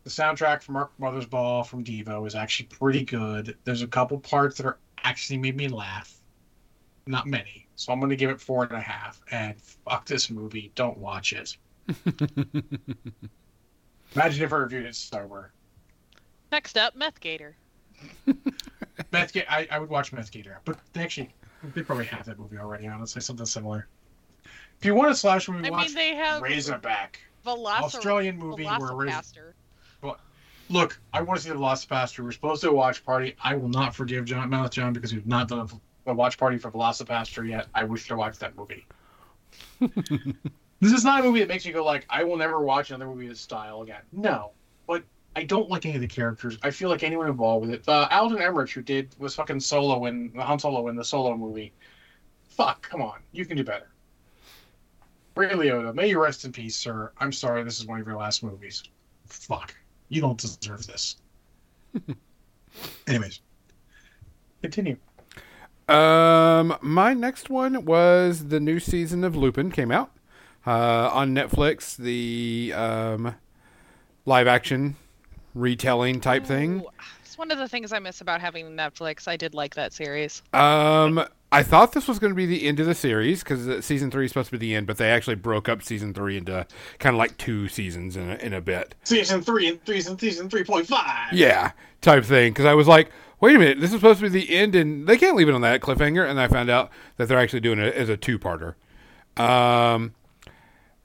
the soundtrack from Mark Mothersbaugh from Devo is actually pretty good. There's a couple parts that are actually made me laugh. Not many. So I'm gonna give it four and a half. And fuck this movie. Don't watch it. Imagine if I reviewed it sober. Next up, Meth Gator. Meth Ga- I, I would watch Meth Gator, but they actually they probably have that movie already. Honestly, something similar. If you want a slash movie, I watch mean, they have Razorback, Velocir- Australian movie where Razor- VelociPastor. Look, I want to see the VelociPastor. We're supposed to watch party. I will not forgive John Mouth John because we've not done a, a watch party for VelociPastor yet. I wish to watch that movie. this is not a movie that makes me go like, I will never watch another movie of this style again. No, but I don't like any of the characters. I feel like anyone involved with it. Uh, Alden Ehrenreich, who did was fucking Solo in the Han Solo in the Solo movie. Fuck, come on, you can do better. Ray Liotta, may you rest in peace, sir. I'm sorry, this is one of your last movies. Fuck. You don't deserve this. Anyways, continue. Um, my next one was the new season of Lupin came out uh, on Netflix. The um, live action retelling type thing. Ooh, It's one of the things I miss about having Netflix. I did like that series. Um, I thought this was going to be the end of the series because season three is supposed to be the end, but they actually broke up season three into kind of like two seasons in a, in a bit. Season three and season season three point five. Yeah, type thing. Because I was like, wait a minute, this is supposed to be the end, and they can't leave it on that cliffhanger. And I found out that they're actually doing it as a two-parter. Um,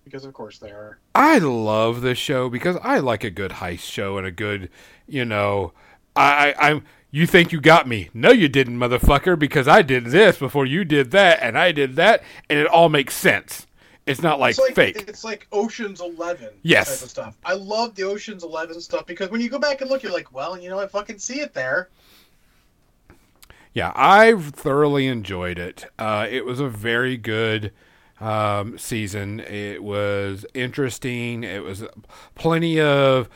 Because of course they are. I love this show because I like a good heist show and a good, you know, I, I I'm. You think you got me? No, you didn't, motherfucker. Because I did this before you did that, and I did that, and it all makes sense. It's not like, it's like fake. It's like Ocean's Eleven. Yes. Type of stuff. I love the Ocean's Eleven stuff because when you go back and look, you're like, well, you know, I fucking see it there. Yeah, I thoroughly enjoyed it. Uh, it was a very good um, season. It was interesting. It was plenty of,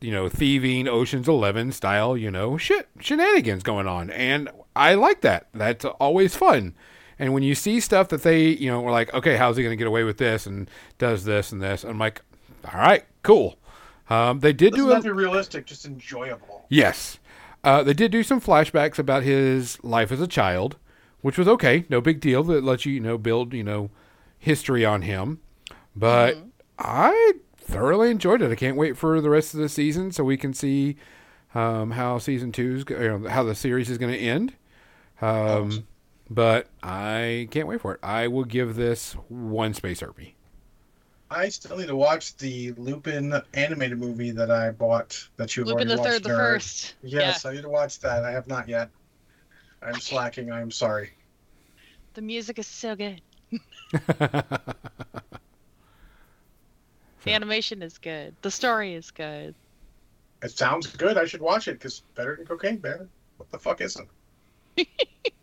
you know, thieving, Ocean's Eleven style, you know, shit shenanigans going on, and I like that. That's always fun. And when you see stuff that they, you know, were like, okay, how's he going to get away with this and does this and this, I'm like, all right, cool. Um, they did do a, not be realistic, just enjoyable. Yes. Uh, they did do some flashbacks about his life as a child, which was okay, no big deal. That lets you, you know, build, you know, history on him. But I thoroughly enjoyed it. I can't wait for the rest of the season so we can see um, how season two's, go- you know, how the series is going to end. Um, but I can't wait for it. I will give this one space herpy. I still need to watch the Lupin animated movie that I bought that you've Lupin already the watched. Third, the Eric. First. Yes, I need to watch that. I have not yet. I'm slacking. I'm sorry. The music is so good. The animation is good. The story is good. It sounds good. I should watch it because better than Cocaine Bear. What the fuck isn't?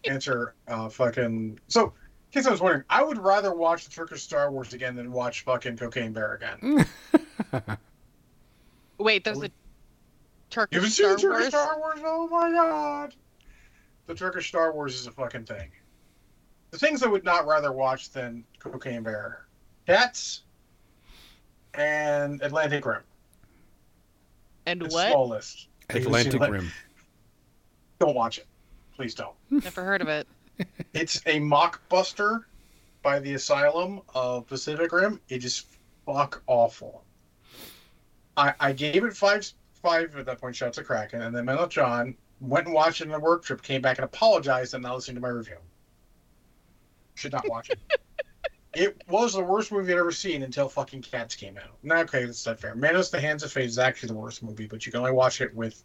Answer. Uh, fucking. So, in case I was wondering, I would rather watch the Turkish Star Wars again than watch fucking Cocaine Bear again. Wait, there's a Turkish Star the Turkish. Star Wars? Oh my god! The Turkish Star Wars is a fucking thing. The things I would not rather watch than Cocaine Bear, Cats, and Atlantic Rim. And It's what? small list. Have you seen Atlantic Atla- Rim. Don't watch it. Please don't. Never heard of it. It's a mockbuster by the Asylum of Pacific Rim. It is fuck awful. I, I gave it five five at that point. Shots of Kraken, and then Mental John went and watched it on a work trip, came back and apologized, and now listening to my review. Should not watch it. it was the worst movie I'd ever seen until fucking Cats came out. Now, okay, that's not fair. Manos the Hands of Fate is actually the worst movie, but you can only watch it with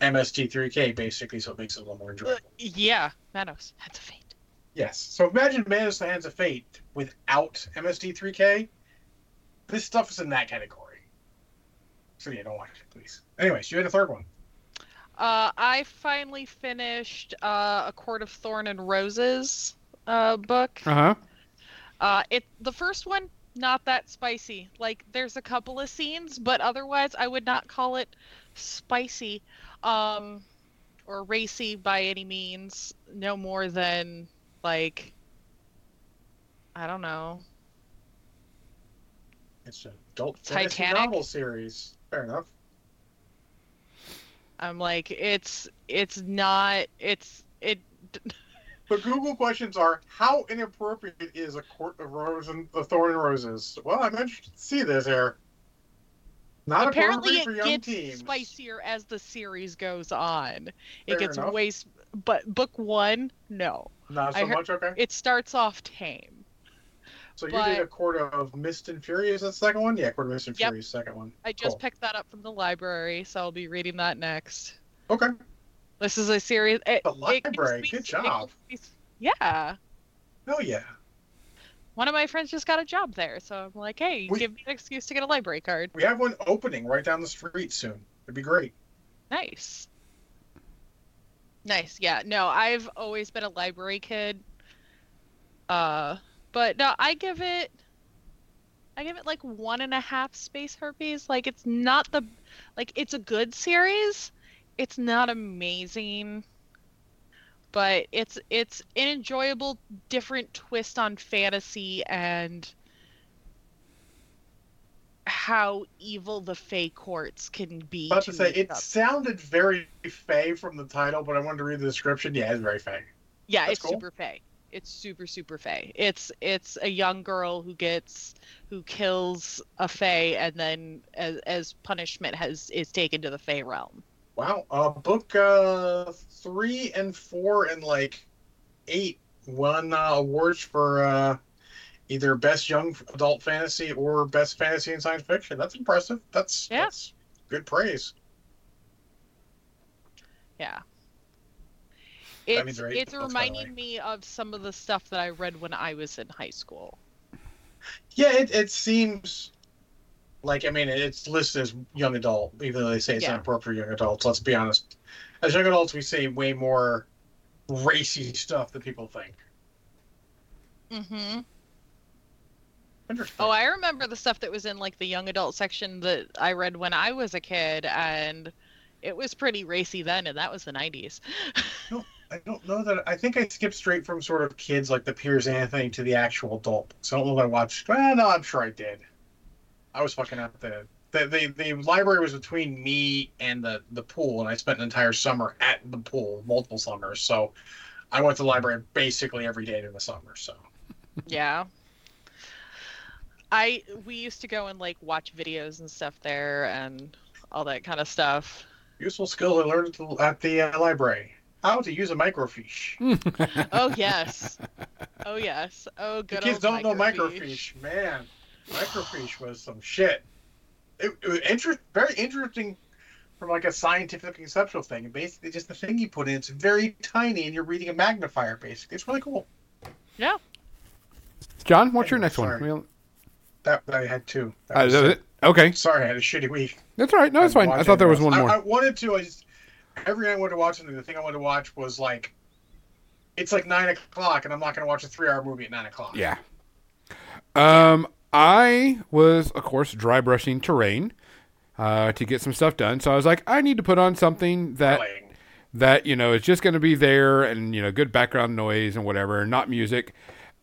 MST3K basically, so it makes it a little more enjoyable. Uh, yeah, Manos. Hands of fate. Yes. So imagine Manos the Hands of Fate without MST3K. This stuff is in that category. So yeah, don't watch it, please. Anyways, you had a third one. Uh, I finally finished uh, a Court of Thorn and Roses uh, book. Uh huh. Uh, it the first one not that spicy. Like there's a couple of scenes, but otherwise I would not call it spicy, um, or racy by any means. No more than like I don't know. It's an adult fantasy Titanic? novel series. Fair enough. I'm like it's it's not it's it. But Google questions are: How inappropriate is a court of rose and a thorn and roses? Well, I'm interested to see this here. Not Apparently, it young gets teens. spicier as the series goes on. It gets enough. way, s- but book one, no, Not so heard- much. Okay. it starts off tame. So you but- did a court of mist and fury. Is that the second one? Yeah, court of mist and Yep. fury second one. I just Cool. picked that up from the library, so I'll be reading that next. Okay. This is a series. It, it library, me- good job. me- yeah, Oh yeah. one of my friends just got a job there, so I'm like, hey, We- give me an excuse to get a library card. We have one opening right down the street soon. It'd be great. Nice. Nice. Yeah. No, I've always been a library kid. Uh, but no, I give it. I give it like one and a half space herpes. Like it's not the, like it's a good series. It's not amazing, but it's it's an enjoyable, different twist on fantasy and how evil the Fey courts can be. About to say it other. sounded very Fey from the title, but I wanted to read the description. Yeah, it's very Fey. Yeah, That's it's cool. super fey. It's super super fey. It's it's a young girl who gets who kills a fey and then as as punishment has is taken to the fey realm. Wow. Uh, book uh, three and four and like eight won uh, awards for uh, either best young adult fantasy or best fantasy and science fiction. That's impressive. That's Yeah. that's good praise. Yeah. It's it's books, by the reminding me of some of the stuff that I read when I was in high school. Yeah, it, it seems like I mean it's listed as young adult, even though they say it's Yeah. not appropriate for young adults. Let's be honest. As young adults, we see way more racy stuff than people think. Mm-hmm. Interesting. Oh, I remember the stuff that was in like the young adult section that I read when I was a kid, and it was pretty racy then, and that was the '90s. I don't know that. I think I skipped straight from sort of kids like the Piers Anthony to the actual adult. So I don't know that I watched. Well, no, I'm sure I did. I was fucking at the the, the the library was between me and the the pool, and I spent an entire summer at the pool, multiple summers. So I went to the library basically every day in the summer. So Yeah. I we used to go and like watch videos and stuff there and all that kind of stuff. useful skill I learned at the, uh, library: how to use a microfiche. Oh yes. oh yes. Oh good. The kids don't know microfiche. microfiche, man. Microfiche was some shit. It, it was inter- very interesting from like a scientific conceptual thing. And basically, just the thing you put in, it's very tiny, and you're reading a magnifier. Basically, it's really cool. Yeah. John, what's your next Sorry. one? We'll- That, that I had two. That Uh, was that it. it? Okay, Sorry, I had a shitty week. that's all right. No, it's fine. I thought there was one more. I, I wanted to. I just every night I wanted to watch something. The thing I wanted to watch was like, it's like nine o'clock, and I'm not going to watch a three-hour movie at nine o'clock. Yeah. Um, I was, of course, dry brushing terrain uh, to get some stuff done. So I was like, I need to put on something that that you know is just going to be there and you know good background noise and whatever, not music.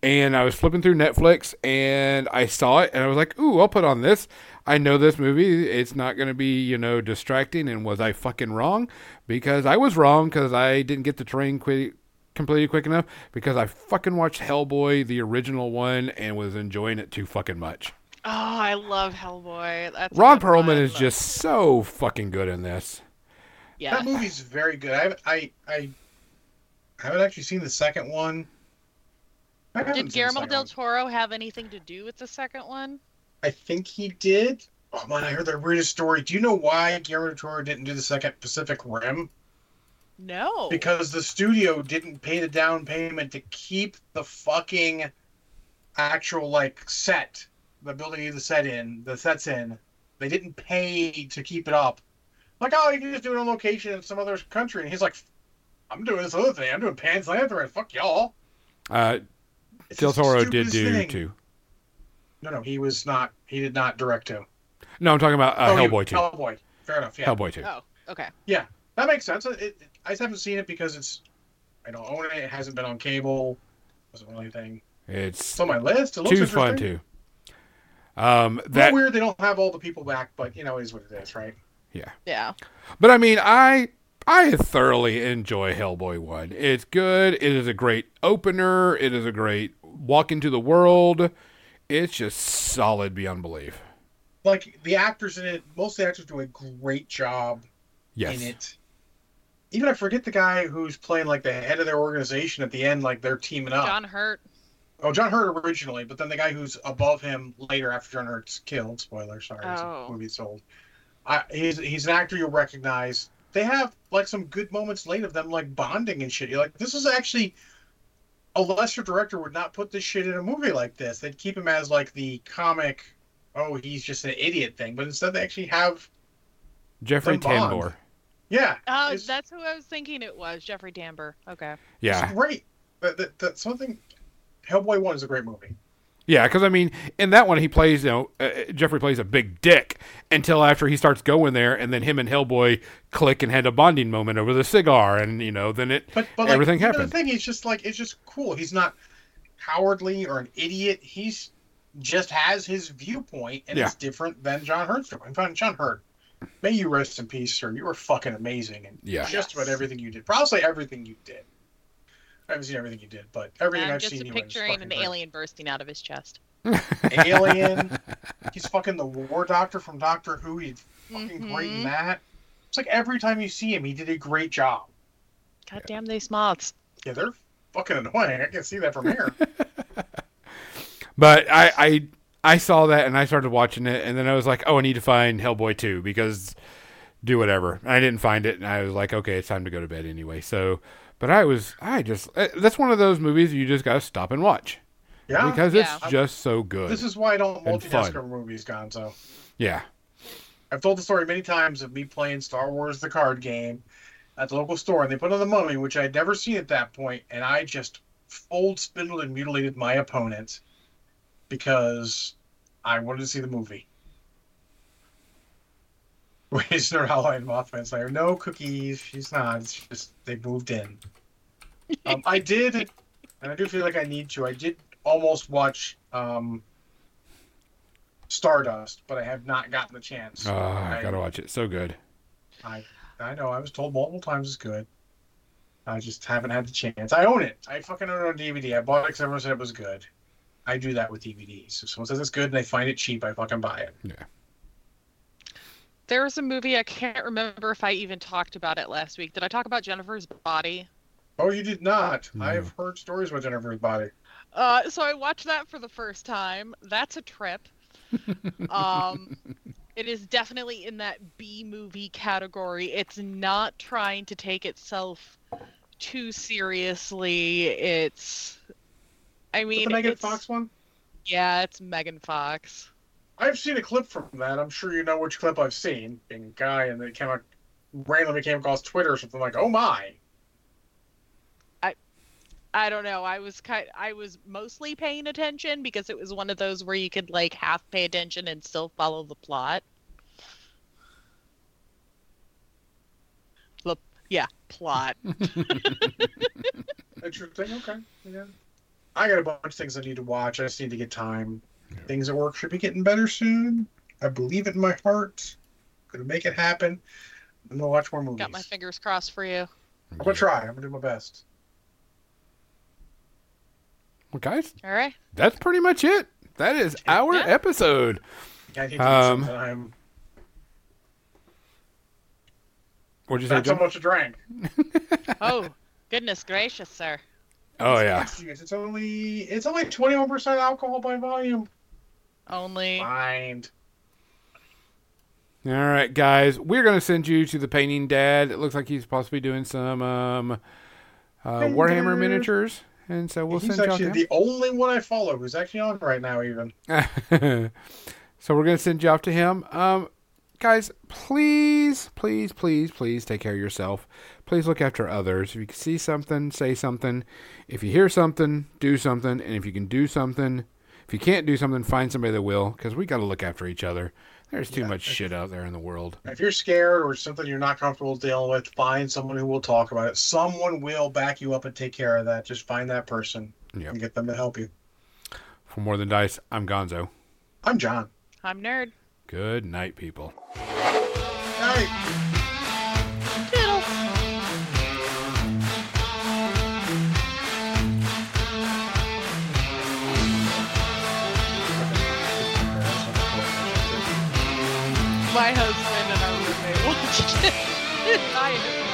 And I was flipping through Netflix and I saw it and I was like, "Ooh, I'll put on this." I know this movie. It's not going to be you know distracting. And was I fucking wrong? Because I was wrong because I didn't get the train quick completed quick enough because I fucking watched Hellboy the original one and was enjoying it too fucking much. Oh, I love Hellboy. That's Ron Perlman one. is just so fucking good in this. yeah. That movie's very good. I haven't, I, I haven't actually seen the second one. Did seen Guillermo second del one. Toro have anything to do with the second one? I think he did. Oh man, I heard the weirdest story. Do you know why Guillermo del Toro didn't do the second Pacific Rim? No. Because the studio didn't pay the down payment to keep the fucking actual like set, the building you the set in, the sets in, They didn't pay to keep it up. Like, oh, you can just do it on location in some other country. And he's like, I'm doing this other thing. I'm doing Pan's Labyrinth. Fuck y'all. Uh, It's Del Toro did do thing. too. No, no, he was not. He did not direct two. No, I'm talking about uh, Oh, he- Hellboy two. Hellboy. Fair enough. Yeah, Hellboy two. Oh, okay. That makes sense. It, it, I just haven't seen it because it's. I don't own it. It hasn't been on cable. Wasn't really anything. It's It's on my list. It looks two's fun interesting. too. Um, That that weird. They don't have all the people back, but you know, it is what it is, right? Yeah. But I mean, I I thoroughly enjoy Hellboy one. It's good. It is a great opener. It is a great walk into the world. It's just solid beyond belief. Like the actors in it, most of the actors do a great job Yes. in it. Even I forget the guy who's playing like the head of their organization at the end, like they're teaming up. John Hurt. Oh, John Hurt originally, but then the guy who's above him later after John Hurt's killed. Spoiler, sorry, it's Oh. a movie sold. I, he's he's an actor you'll recognize. They have like some good moments late of them like bonding and shit. You're like, this is actually a lesser director would not put this shit in a movie like this. They'd keep him as like the comic, oh he's just an idiot thing. But instead they actually have Jeffrey Them bond. Tambor. yeah, Oh, it's- that's who I was thinking it was. Jeffrey Tambor. Okay. Yeah. it's great. That, that, that's something. Hellboy One is a great movie. Yeah, because I mean, in that one, he plays, you know, uh, Jeffrey plays a big dick until after he starts going there, and then him and Hellboy click and had a bonding moment over the cigar, and you know, then it But but Everything like, you know, happened. The thing he's just like it's just cool. He's not cowardly or an idiot. He's just has his viewpoint, and it's different than John Hurt's doing. In fact, John Hurt, may you rest in peace, sir. You were fucking amazing, and Yeah. just about everything you did. Probably everything you did. I haven't seen everything you did, but everything I'm I've just seen you in is picturing an great. alien bursting out of his chest. Alien. He's fucking the War Doctor from Doctor Who. He's fucking great in Mhm. that. It's like every time you see him, he did a great job. God damn they smarts. Yeah, they're fucking annoying. I can see that from here. But I, I I saw that and I started watching it, and then I was like, oh, I need to find Hellboy two because do whatever. And I didn't find it, and I was like, okay, it's time to go to bed anyway. So, but I was I just uh, that's one of those movies you just gotta stop and watch Yeah. because Yeah. it's just so good. This is why I don't And multitask fun. over movies, Gonzo. yeah, I've told the story many times of me playing Star Wars the card game at the local store, and they put on the Mummy, which I'd never seen at that point, and I just fold, spindled, and mutilated my opponent because I wanted to see the movie. Where's Nerdala and Mothman Slayer? No cookies. She's not. It's just they moved in. Um, I did, and I do feel like I need to. I did almost watch um, Stardust, but I have not gotten the chance. oh, I gotta watch it. So good. I I know. I was told multiple times it's good. I just haven't had the chance. I own it. I fucking own it on DVD. I bought it because everyone said it was good. I do that with DVDs. If someone says it's good and I find it cheap, I fucking buy it. Yeah. There was a movie I can't remember if I even talked about it last week. Did I talk about Jennifer's Body? Oh, you did not. No. I've heard stories about Jennifer's body. Uh, so I watched that for the first time. That's a trip. um, it is definitely in that B movie category. It's not trying to take itself too seriously. It's, I mean, the Megan it's, Fox one? yeah, it's Megan Fox. I've seen a clip from that. I'm sure you know which clip I've seen. Being a guy, and it came out randomly came across Twitter or something like, "Oh my!" I don't know. I was kind. I was mostly paying attention because it was one of those where you could like half pay attention and still follow the plot. The yeah, plot. Interesting. Okay. Yeah. I got a bunch of things I need to watch. I just need to get time. Things at work should be getting better soon. I believe it in my heart. Gonna make it happen. I'm gonna watch more movies. Got my fingers crossed for you. I'm gonna try. I'm gonna do my best. Well, guys, All right. that's pretty much it. That is our Yeah. episode. I Um, What'd you say, not so Jim? much to drink. Oh, goodness gracious, sir. Oh yeah. It's, it's only it's only 21 percent alcohol by volume. Only Mind. All right, guys, we're gonna send you to the painting dad. It looks like he's possibly doing some um, uh, Painting Warhammer Dad. miniatures, and so we'll He's send actually y'all the only one I follow who's actually on right now. Even. So we're going to send you off to him. Um, guys, please, please, please, please take care of yourself. Please look after others. If you see something, say something. If you hear something, do something. And if you can do something, if you can't do something, find somebody that will, because we got to look after each other. There's too Yeah, much shit out there in the world. If you're scared or something you're not comfortable dealing with, find someone who will talk about it. Someone will back you up and take care of that. Just find that person Yep. and get them to help you. For more than dice, I'm Gonzo. I'm John. I'm nerd. Good night, people. Hey. My husband and our roommate watched it. I